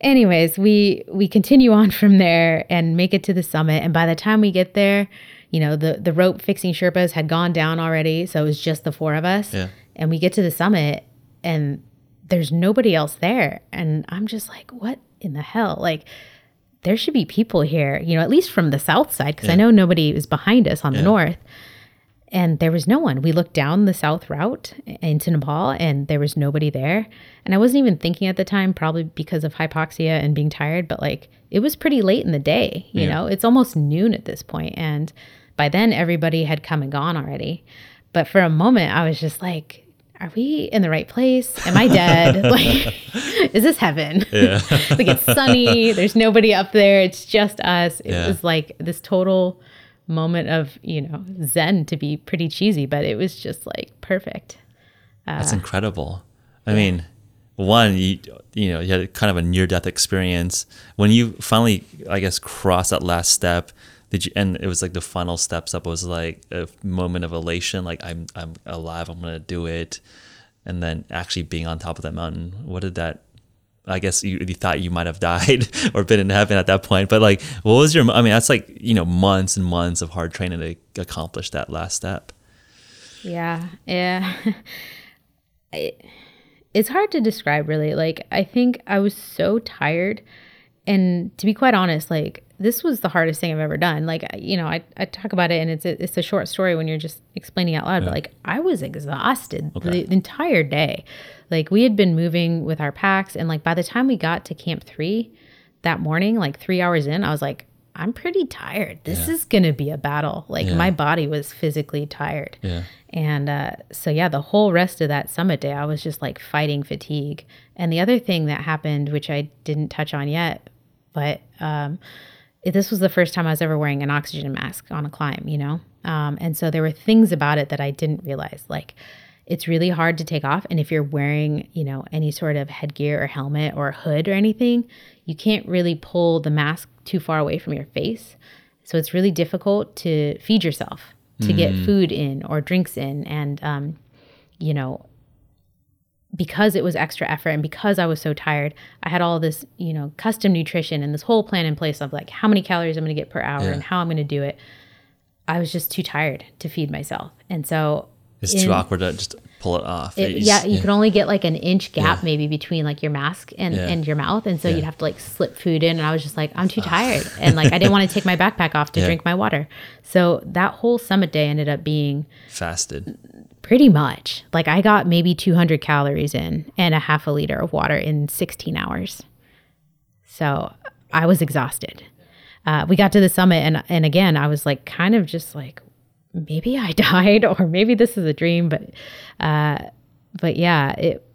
anyways, we we continue on from there and make it to the summit. And by the time we get there, you know the the rope fixing Sherpas had gone down already, so it was just the four of us. Yeah. And we get to the summit, and there's nobody else there, and I'm just like, what in the hell? Like, there should be people here, you know, at least from the south side, because I know nobody was behind us on the north and there was no one. We looked down the south route into Nepal and there was nobody there. And I wasn't even thinking at the time, probably because of hypoxia and being tired, but like it was pretty late in the day, you Yeah. know, it's almost noon at this point, And by then everybody had come and gone already. But for a moment, I was just like, are we in the right place? Am I dead? like, is this heaven? Yeah. like it's sunny. There's nobody up there. It's just us. It Yeah. was like this total moment of you know zen to be pretty cheesy, but it was just like perfect. That's uh, incredible. I mean, one, you you know, you had kind of a near death experience. When you finally, I guess, crossed that last step, did you? And it was like the final steps up was like a moment of elation, like I'm I'm alive, I'm gonna do it, and then actually being on top of that mountain. What did that? I guess you, you thought you might have died or been in heaven at that point, but like, what was your? I mean, that's like you know months and months of hard training to accomplish that last step. Yeah, yeah. it, it's hard to describe really. Like I think I was so tired, and to be quite honest, like this was the hardest thing I've ever done. Like you know, I, I talk about it, and it's a, it's a short story when you're just explaining out loud. But like I was exhausted the, the entire day. Like we had been moving with our packs, and like by the time we got to Camp Three, that morning, like three hours in, I was like, I'm pretty tired. This is going to be a battle. Like Yeah. my body was physically tired. Yeah. And uh, so, yeah, the whole rest of that summit day, I was just like fighting fatigue. And the other thing that happened, which I didn't touch on yet, but um, this was the first time I was ever wearing an oxygen mask on a climb, you know? Um, and so there were things about it that I didn't realize. Like, it's really hard to take off. And if you're wearing, you know, any sort of headgear or helmet or hood or anything, you can't really pull the mask too far away from your face. So it's really difficult to feed yourself, to get food in or drinks in. And, um, you know, because it was extra effort and because I was so tired, I had all this, you know, custom nutrition and this whole plan in place of like how many calories I'm going to get per hour Yeah. and how I'm going to do it. I was just too tired to feed myself. And so It's in- too awkward to just pull it off. it- You yeah, you could only get like an inch gap Yeah. maybe between like your mask and, Yeah. and your mouth. And so Yeah. you'd have to like slip food in. And I was just like, I'm too tired. And like, I didn't want to take my backpack off to Yeah. drink my water. So that whole summit day ended up being fasted. Pretty much like I got maybe 200 calories in and a half a liter of water in 16 hours. So I was exhausted. Uh, we got to the summit, and and again, I was like, kind of just like, maybe I died, or maybe this is a dream. But, uh, but yeah, it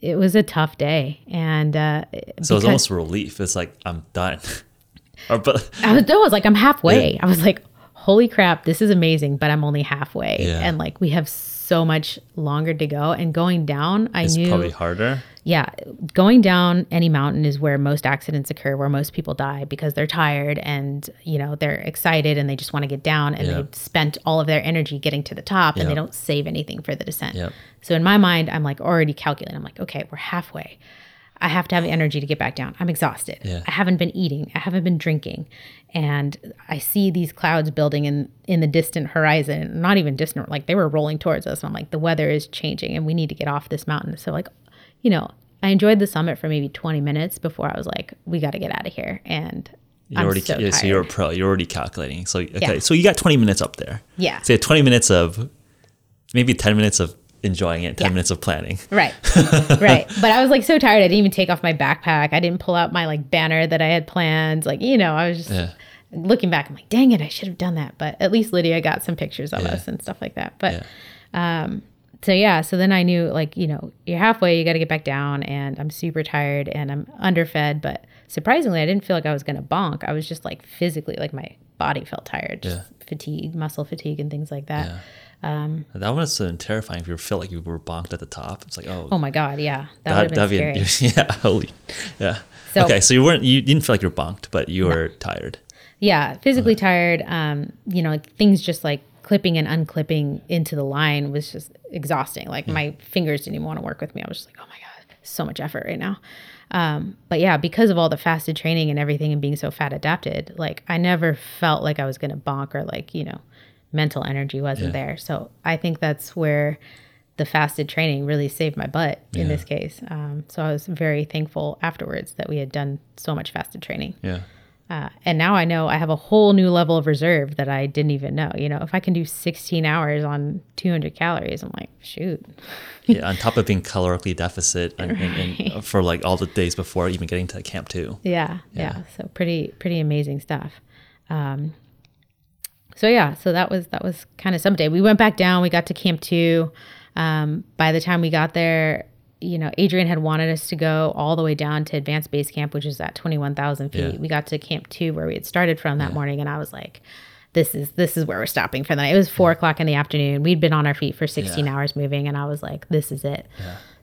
it was a tough day, and uh, So it's almost a relief. It's like I'm done. or but I was, I was like, I'm halfway. I was like, holy crap, this is amazing, but I'm only halfway. Yeah. And like, we have so much longer to go. And going down, I it's knew, probably harder. yeah, going down any mountain is where most accidents occur, where most people die because they're tired and, you know, they're excited and they just want to get down and Yeah. they've spent all of their energy getting to the top and they don't save anything for the descent. Yep. So in my mind, I'm like already calculating. I'm like, okay, we're halfway. I have to have the energy to get back down. I'm exhausted. Yeah. I haven't been eating. I haven't been drinking. And I see these clouds building in in the distant horizon. Not even distant, like they were rolling towards us. And I'm like, the weather is changing and we need to get off this mountain. So like, you know, I enjoyed the summit for maybe 20 minutes before I was like, we got to get out of here. And You're I'm already so yeah, so you're a pro. You're already calculating. So okay, Yeah. so you got 20 minutes up there. Yeah. Say 20 minutes of maybe 10 minutes of enjoying it, 10 Yeah. minutes of planning. Right. right. But I was like so tired. I didn't even take off my backpack. I didn't pull out my like banner that I had planned. Like, you know, I was just Yeah. looking back. I'm like, dang it, I should have done that. But at least Lydia got some pictures of us and stuff like that. But um, so yeah, so then I knew like, you know, you're halfway, you got to get back down. And I'm super tired and I'm underfed. But surprisingly, I didn't feel like I was going to bonk. I was just like physically, like my body felt tired, just Yeah. fatigue, muscle fatigue, and things like that. Yeah. That must have been terrifying if you felt like you were bonked at the top. It's like, oh, Oh my God. Yeah. That, would have been scary. yeah, holy, yeah. So- okay, so you weren't you didn't feel like you were bonked, but you were tired. yeah physically tired um you know like, things just like clipping and unclipping into the line was just exhausting like my fingers didn't even want to work with me i was just like oh my god so much effort right now um but yeah because of all the fasted training and everything and being so fat adapted like i never felt like i was gonna bonk or like you know mental energy wasn't Yeah. there so i think that's where the fasted training really saved my butt in this case um, so i was very thankful afterwards that we had done so much fasted training Yeah. uh, and now I know I have a whole new level of reserve that I didn't even know. You know, if I can do 16 hours on 200 calories, I'm like, shoot. yeah, on top of being calorically deficit and, and, and for like all the days before even getting to camp two. Yeah, yeah. Yeah. So pretty, pretty amazing stuff. Um, so yeah, so that was that was kind of someday. We went back down. We got to camp two. Um, by the time we got there, you know, Adrian had wanted us to go all the way down to advanced base camp, which is at 21,000 feet. Yeah. We got to camp two where we had started from that morning, and I was like, "This is this is where we're stopping for the night." It was four o'clock in the afternoon. We'd been on our feet for 16 Yeah. hours moving, and I was like, "This is it."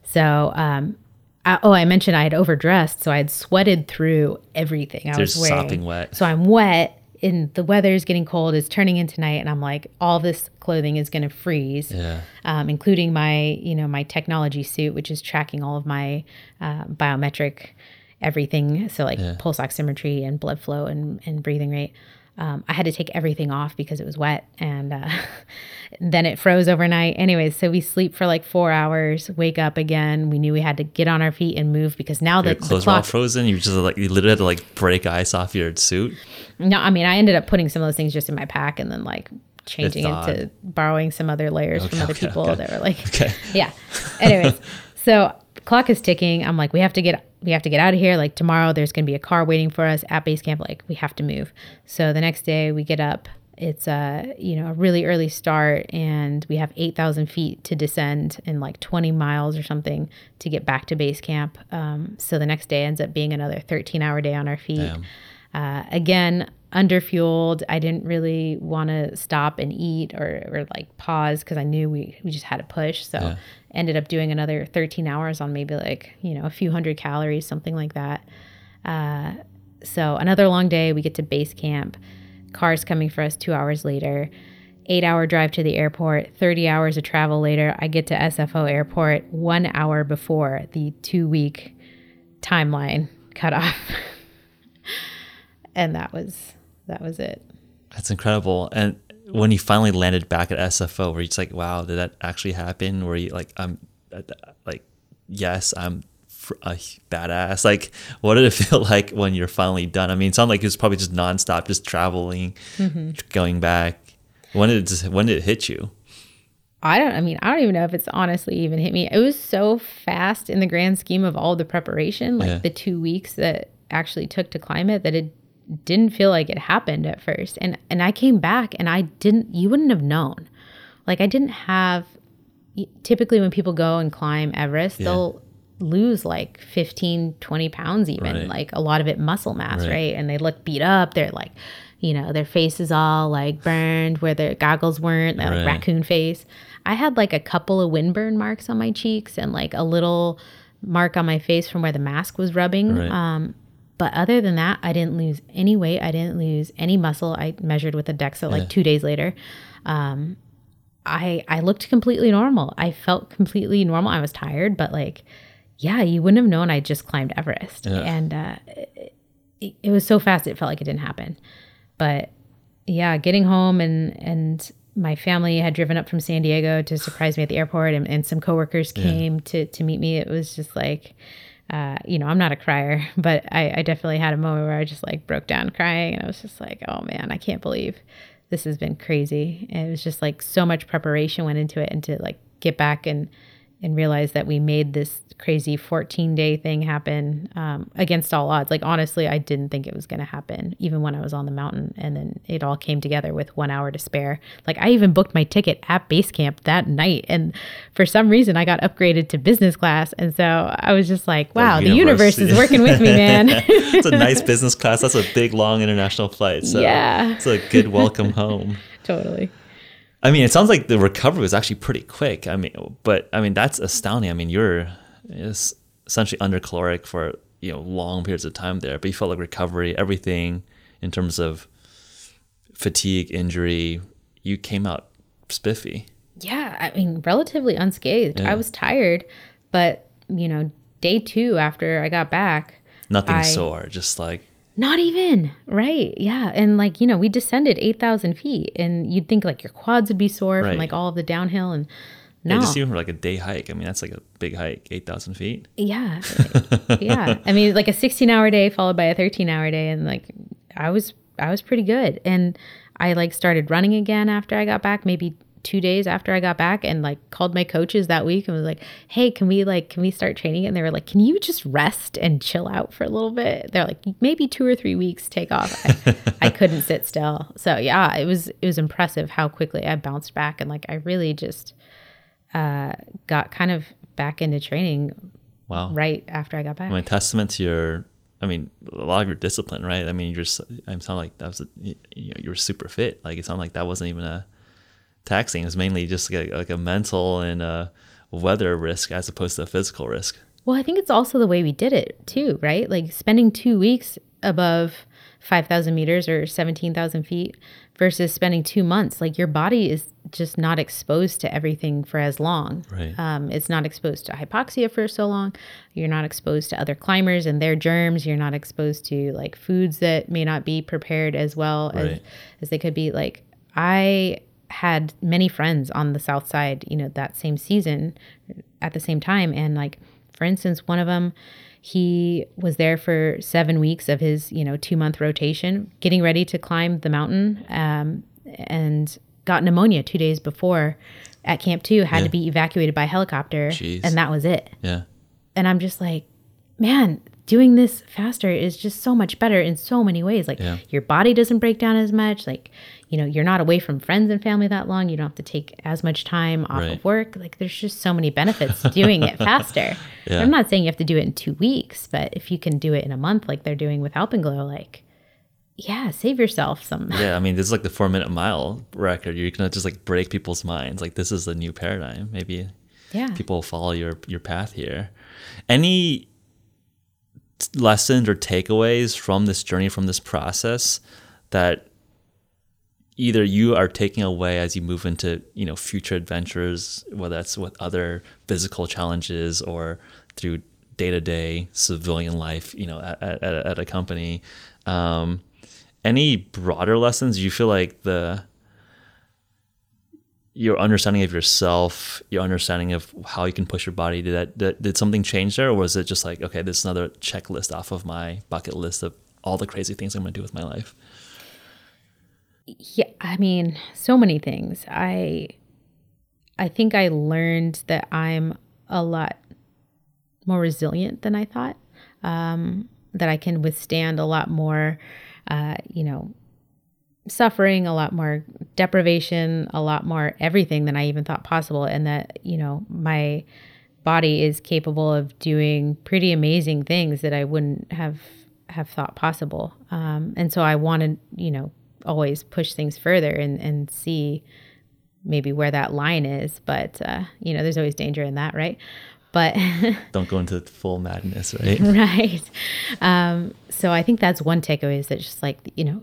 So, um, I, oh, I mentioned I had overdressed, so I had sweated through everything I You're was wearing. sopping wet. So I'm wet, and the weather is getting cold. It's turning into night, and I'm like, all this clothing is going to freeze, Yeah. um, including my, you know, my technology suit, which is tracking all of my uh, biometric everything. So like Yeah. pulse oximetry and blood flow and, and breathing rate. Um, I had to take everything off because it was wet, and uh, then it froze overnight. Anyways, so we sleep for like four hours, wake up again. We knew we had to get on our feet and move because now Your the clothes were all frozen. You just like you literally had to like break ice off your suit. No, I mean, I ended up putting some of those things just in my pack and then like changing thawed. into borrowing some other layers from other okay, people okay. that were like, Okay. yeah. Anyways, so clock is ticking. I'm like, we have to get we have to get out of here. Like tomorrow, there's going to be a car waiting for us at base camp. Like we have to move. So the next day, we get up. It's a you know a really early start, and we have eight thousand feet to descend in like twenty miles or something to get back to base camp. Um, so the next day ends up being another thirteen hour day on our feet. Uh, again, underfueled. I didn't really want to stop and eat or, or like pause because I knew we, we just had to push. So Yeah. Ended up doing another 13 hours on maybe like, you know, a few hundred calories, something like that. Uh, so another long day. We get to base camp. Cars coming for us two hours later. Eight hour drive to the airport, 30 hours of travel later. I get to SFO airport one hour before the two week timeline cut off. and that was that was it. That's incredible. And when you finally landed back at SFO, were you just like, wow, did that actually happen? Were you like, I'm uh, like, yes, I'm a badass. Like, what did it feel like when you're finally done? I mean, it sounded like it was probably just nonstop, just traveling, going back. When did it just, when did it hit you? I don't I mean, I don't even know if it's honestly even hit me. It was so fast in the grand scheme of all the preparation, like Yeah. the 2 weeks that actually took to climb it that it didn't feel like it happened at first. And and I came back and I didn't you wouldn't have known. Like I didn't have typically when people go and climb Everest, they'll lose like 15 20 pounds even Right. like a lot of it muscle mass Right. right and they look beat up they're like you know their face is all like burned where their goggles weren't they're like raccoon face i had like a couple of windburn marks on my cheeks and like a little mark on my face from where the mask was rubbing Right. um but other than that i didn't lose any weight i didn't lose any muscle i measured with a dexa like two days later um I I looked completely normal. I felt completely normal. I was tired, but like, yeah, you wouldn't have known I just climbed Everest, Yeah. and uh, it, it was so fast. It felt like it didn't happen. But yeah, getting home and and my family had driven up from San Diego to surprise me at the airport, and, and some coworkers came to to meet me. It was just like. Uh, you know, I'm not a crier, but I, I definitely had a moment where I just like broke down crying, and I was just like, "Oh man, I can't believe this has been crazy. And it was just like so much preparation went into it and to like get back and and realize that we made this crazy 14 day thing happen um, against all odds. Like honestly, I didn't think it was going to happen even when I was on the mountain, and then it all came together with one hour to spare. Like I even booked my ticket at base camp that night, and for some reason I got upgraded to business class, and so I was just like, wow, the universe is working with me, man. it's a nice business class. That's a big, long international flight. So Yeah. it's a good welcome home. totally. I mean, it sounds like the recovery was actually pretty quick. I mean, but I mean, that's astounding. I mean, you're es- essentially under caloric for you know long periods of time there, but you felt like recovery, everything in terms of fatigue, injury, you came out spiffy. Yeah, I mean, relatively unscathed. Yeah. I was tired, but you know, day two after I got back, Nothing I- sore, just like not even right. Yeah, and like you know, we descended eight thousand feet, and you'd think like your quads would be sore Right. from like all of the downhill, and yeah, no, just even for like a day hike. I mean, that's like a big hike, eight thousand feet. yeah, yeah. I mean, like a sixteen-hour day followed by a thirteen-hour day, and like I was, I was pretty good, and I like started running again after I got back, maybe two days after I got back, and like called my coaches that week and was like, "Hey, can we like, can we start training?" And they were like, "Can you just rest and chill out for a little bit?" They're like, "Maybe two or three weeks, take off." I, I couldn't sit still, so yeah, it was it was impressive how quickly I bounced back, and like I really just uh, got kind of back into training Wow. right after I got back. I mean, testament to your, I mean, a lot of your discipline, right? I mean, you're, s- I sound like that was, a, you, know, you were super fit. Like it sounded like that wasn't even a taxing. It was mainly just like a, like a mental and a weather risk as opposed to a physical risk. Well, I think it's also the way we did it too, right? Like spending two weeks above 5,000 meters or 17,000 feet versus spending two months. Like your body is just not exposed to everything for as long. Right. Um, it's not exposed to hypoxia for so long. You're not exposed to other climbers and their germs. You're not exposed to like foods that may not be prepared as well as, as they could be. Like I had many friends on the south side, you know, that same season at the same time. And like, for instance, one of them, he was there for seven weeks of his, you know, two month rotation, getting ready to climb the mountain, um, and got pneumonia two days before at Camp Two. Had Yeah. to be evacuated by helicopter, Jeez. and that was it. Yeah. And I'm just like, man, doing this faster is just so much better in so many ways. Like Yeah. your body doesn't break down as much. Like, you know, you're not away from friends and family that long. You don't have to take as much time off Right. of work. Like there's just so many benefits to doing it faster. Yeah. I'm not saying you have to do it in two weeks, but if you can do it in a month like they're doing with Alpenglow, like yeah, save yourself some Yeah, I mean, this is like the four minute mile record. You're gonna just like break people's minds. Like this is the new paradigm. Maybe Yeah. people will follow your your path here. Any lessons or takeaways from this journey, from this process, that either you are taking away as you move into you know future adventures, whether that's with other physical challenges or through day to day civilian life, you know, at, at, at a company. Um, any broader lessons you feel like the your understanding of yourself, your understanding of how you can push your body, did that did, did something change there, or was it just like, okay, this is another checklist off of my bucket list of all the crazy things I'm going to do with my life? Yeah, I mean, so many things. I I think I learned that I'm a lot more resilient than I thought. Um, that I can withstand a lot more, uh, you know, suffering, a lot more deprivation, a lot more everything than I even thought possible, and that you know my body is capable of doing pretty amazing things that I wouldn't have have thought possible. Um, and so I wanted, you know, always push things further and and see maybe where that line is. But uh, you know, there's always danger in that, right? But Don't go into full madness, right? right. Um, so I think that's one takeaway is that just like you know,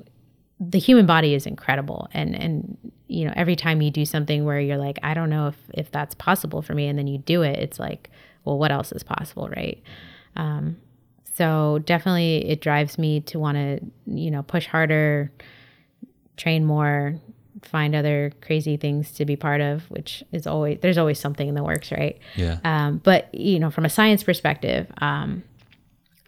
the human body is incredible, and and you know, every time you do something where you're like, I don't know if if that's possible for me, and then you do it, it's like, well, what else is possible, right? Um, so definitely, it drives me to want to you know push harder, train more, find other crazy things to be part of, which is always there's always something in the works, right? Yeah. Um, but you know, from a science perspective, um,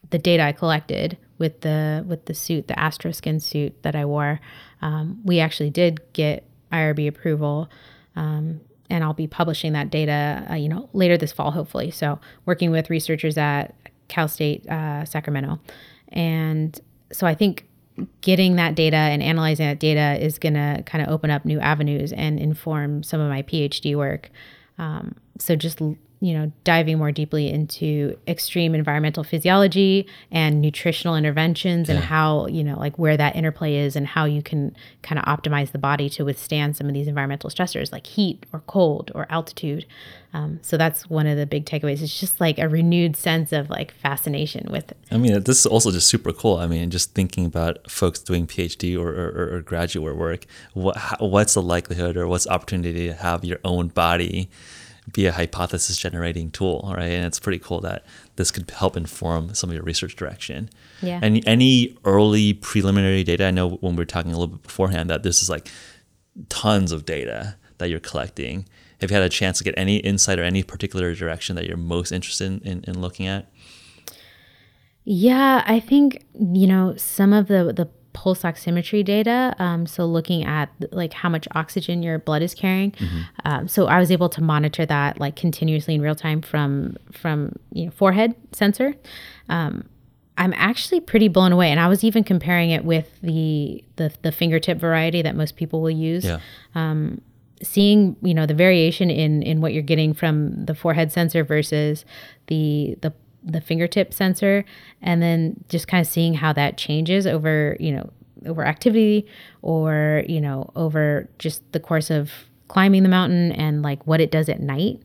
the data I collected with the with the suit, the Astroskin suit that I wore, um, we actually did get IRB approval, um, and I'll be publishing that data, uh, you know, later this fall, hopefully. So, working with researchers at Cal State uh, Sacramento, and so I think getting that data and analyzing that data is going to kind of open up new avenues and inform some of my PhD work. Um, so just you know diving more deeply into extreme environmental physiology and nutritional interventions and how you know like where that interplay is and how you can kind of optimize the body to withstand some of these environmental stressors like heat or cold or altitude. Um, so that's one of the big takeaways. It's just like a renewed sense of like fascination with I mean, this is also just super cool. I mean, just thinking about folks doing PhD or, or, or graduate work, what, what's the likelihood or what's the opportunity to have your own body be a hypothesis generating tool, right? And it's pretty cool that this could help inform some of your research direction. Yeah. And any early preliminary data, I know when we were talking a little bit beforehand that this is like tons of data that you're collecting. Have you had a chance to get any insight or any particular direction that you're most interested in, in, in looking at? Yeah, I think you know some of the the pulse oximetry data. Um, so looking at like how much oxygen your blood is carrying. Um, so I was able to monitor that like continuously in real time from from you know forehead sensor. Um, I'm actually pretty blown away, and I was even comparing it with the the, the fingertip variety that most people will use Yeah. seeing you know the variation in in what you're getting from the forehead sensor versus the the the fingertip sensor and then just kind of seeing how that changes over you know over activity or you know over just the course of climbing the mountain and like what it does at night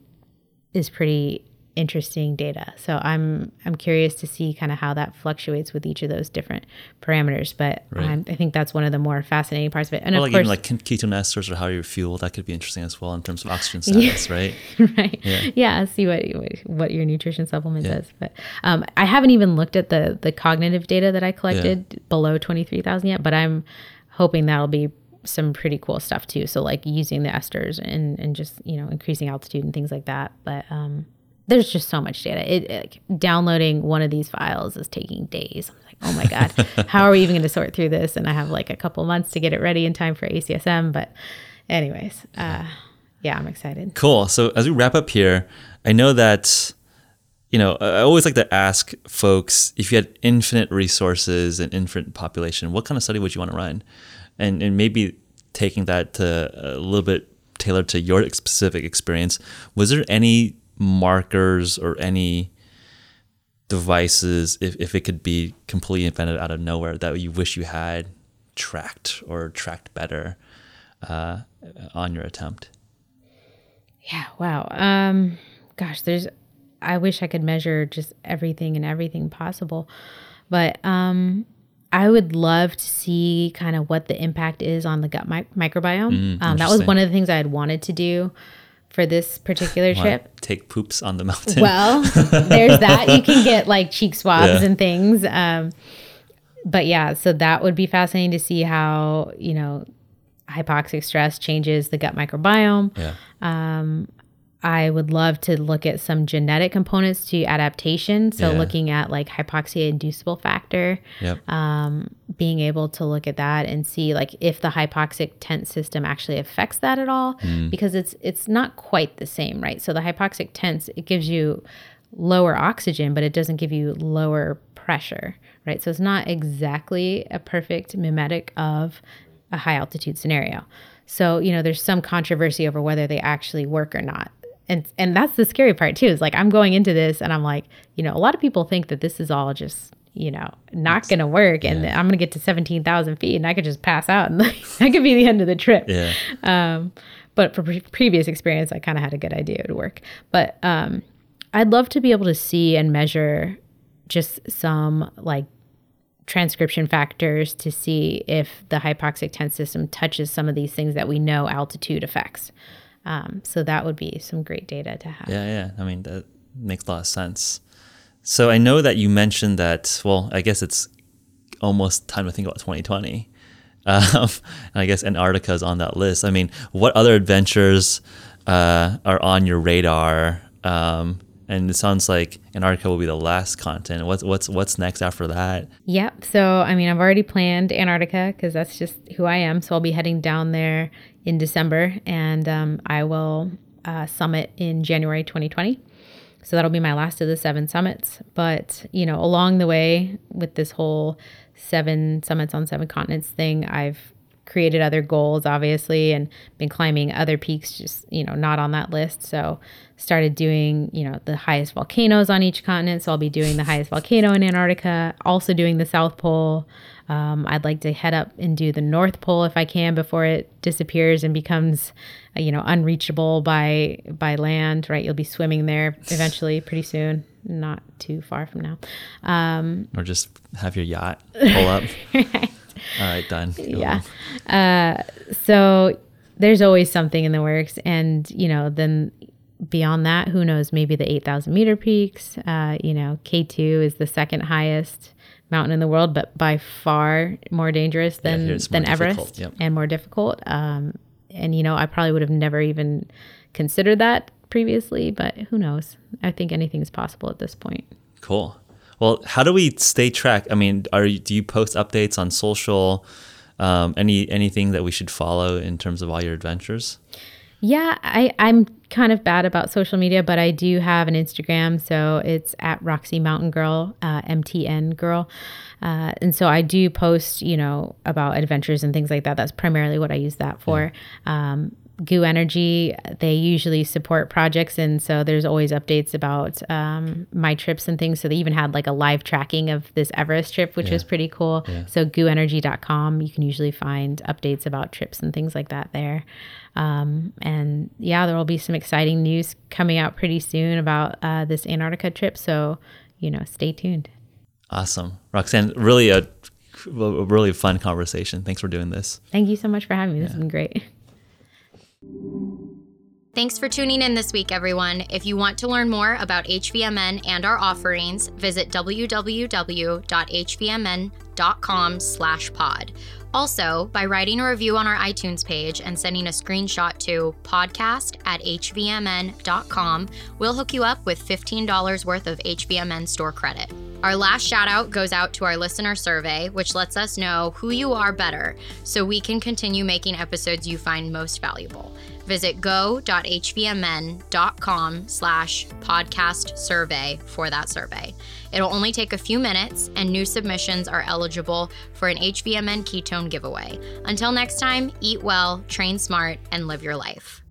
is pretty interesting data. So i'm i'm curious to see kind of how that fluctuates with each of those different parameters but I'm, i think that's one of the more fascinating parts of it. And Or of like course even like ketone esters or how you fuel, that could be interesting as well in terms of oxygen status, right? right. Yeah. see what what your nutrition supplement does but um, i haven't even looked at the the cognitive data that i collected below 23000 yet but i'm hoping that'll be some pretty cool stuff too. So like using the esters and and just you know increasing altitude and things like that but um there's just so much data. It, like, downloading one of these files is taking days. I'm like, oh my god, how are we even going to sort through this? And I have like a couple months to get it ready in time for ACSM. But, anyways, uh, yeah, I'm excited. Cool. So as we wrap up here, I know that you know, I always like to ask folks if you had infinite resources and infinite population, what kind of study would you want to run? And, and maybe taking that to a little bit tailored to your specific experience, was there any markers or any devices, if, if it could be completely invented out of nowhere, that you wish you had tracked or tracked better uh, on your attempt? Yeah, wow. Um, gosh, there's, I wish I could measure just everything and everything possible. But um, I would love to see kind of what the impact is on the gut mi- microbiome. Mm, um, that was one of the things I had wanted to do for this particular trip. Take poops on the mountain. Well, there's that. You can get like cheek swabs yeah. and things. Um, but yeah, so that would be fascinating to see how, you know, hypoxic stress changes the gut microbiome. Yeah. Um, I would love to look at some genetic components to adaptation. So yeah. looking at like hypoxia inducible factor, yep. um, being able to look at that and see like if the hypoxic tent system actually affects that at all, mm. because it's it's not quite the same, right? So the hypoxic tents it gives you lower oxygen, but it doesn't give you lower pressure, right? So it's not exactly a perfect mimetic of a high altitude scenario. So, you know, there's some controversy over whether they actually work or not and and that's the scary part too is like i'm going into this and i'm like you know a lot of people think that this is all just you know not gonna work and yeah. i'm gonna get to 17000 feet and i could just pass out and like, that could be the end of the trip yeah. um, but for pre- previous experience i kind of had a good idea it would work but um, i'd love to be able to see and measure just some like transcription factors to see if the hypoxic tent system touches some of these things that we know altitude affects um, so that would be some great data to have. Yeah, yeah. I mean, that makes a lot of sense. So I know that you mentioned that, well, I guess it's almost time to think about 2020. Um, and I guess Antarctica is on that list. I mean, what other adventures uh, are on your radar? Um, and it sounds like Antarctica will be the last continent. What's what's what's next after that? Yep. So I mean, I've already planned Antarctica because that's just who I am. So I'll be heading down there in December, and um, I will uh, summit in January 2020. So that'll be my last of the seven summits. But, you know, along the way with this whole seven summits on seven continents thing, I've created other goals, obviously, and been climbing other peaks, just, you know, not on that list. So started doing, you know, the highest volcanoes on each continent. So I'll be doing the highest volcano in Antarctica, also doing the South Pole. Um, I'd like to head up and do the North Pole if I can before it disappears and becomes, uh, you know, unreachable by by land. Right, you'll be swimming there eventually, pretty soon, not too far from now. Um, or just have your yacht pull up. right. All right, done. Go yeah. Uh, so there's always something in the works, and you know, then beyond that, who knows? Maybe the 8,000 meter peaks. Uh, you know, K2 is the second highest mountain in the world, but by far more dangerous than yeah, than Everest yep. and more difficult. Um, and you know, I probably would have never even considered that previously, but who knows? I think anything's possible at this point. Cool. Well, how do we stay track? I mean, are you, do you post updates on social? Um, any anything that we should follow in terms of all your adventures? Yeah, I, I'm kind of bad about social media, but I do have an Instagram. So it's at Roxy Mountain Girl, uh, MTN Girl. Uh, and so I do post, you know, about adventures and things like that. That's primarily what I use that for. Yeah. Um, GU Energy, they usually support projects. And so there's always updates about um, my trips and things. So they even had like a live tracking of this Everest trip, which yeah. was pretty cool. Yeah. So guenergy.com, you can usually find updates about trips and things like that there. Um, and yeah, there will be some exciting news coming out pretty soon about uh, this Antarctica trip. So, you know, stay tuned. Awesome. Roxanne, really a, a really fun conversation. Thanks for doing this. Thank you so much for having me. This yeah. has been great. Thanks for tuning in this week, everyone. If you want to learn more about HVMN and our offerings, visit www.hvmn.com slash pod. Also, by writing a review on our iTunes page and sending a screenshot to podcast at hvmn.com, we'll hook you up with $15 worth of HVMN store credit. Our last shout out goes out to our listener survey, which lets us know who you are better so we can continue making episodes you find most valuable. Visit go.hvmn.com slash podcast survey for that survey. It'll only take a few minutes, and new submissions are eligible for an HVMN ketone giveaway. Until next time, eat well, train smart, and live your life.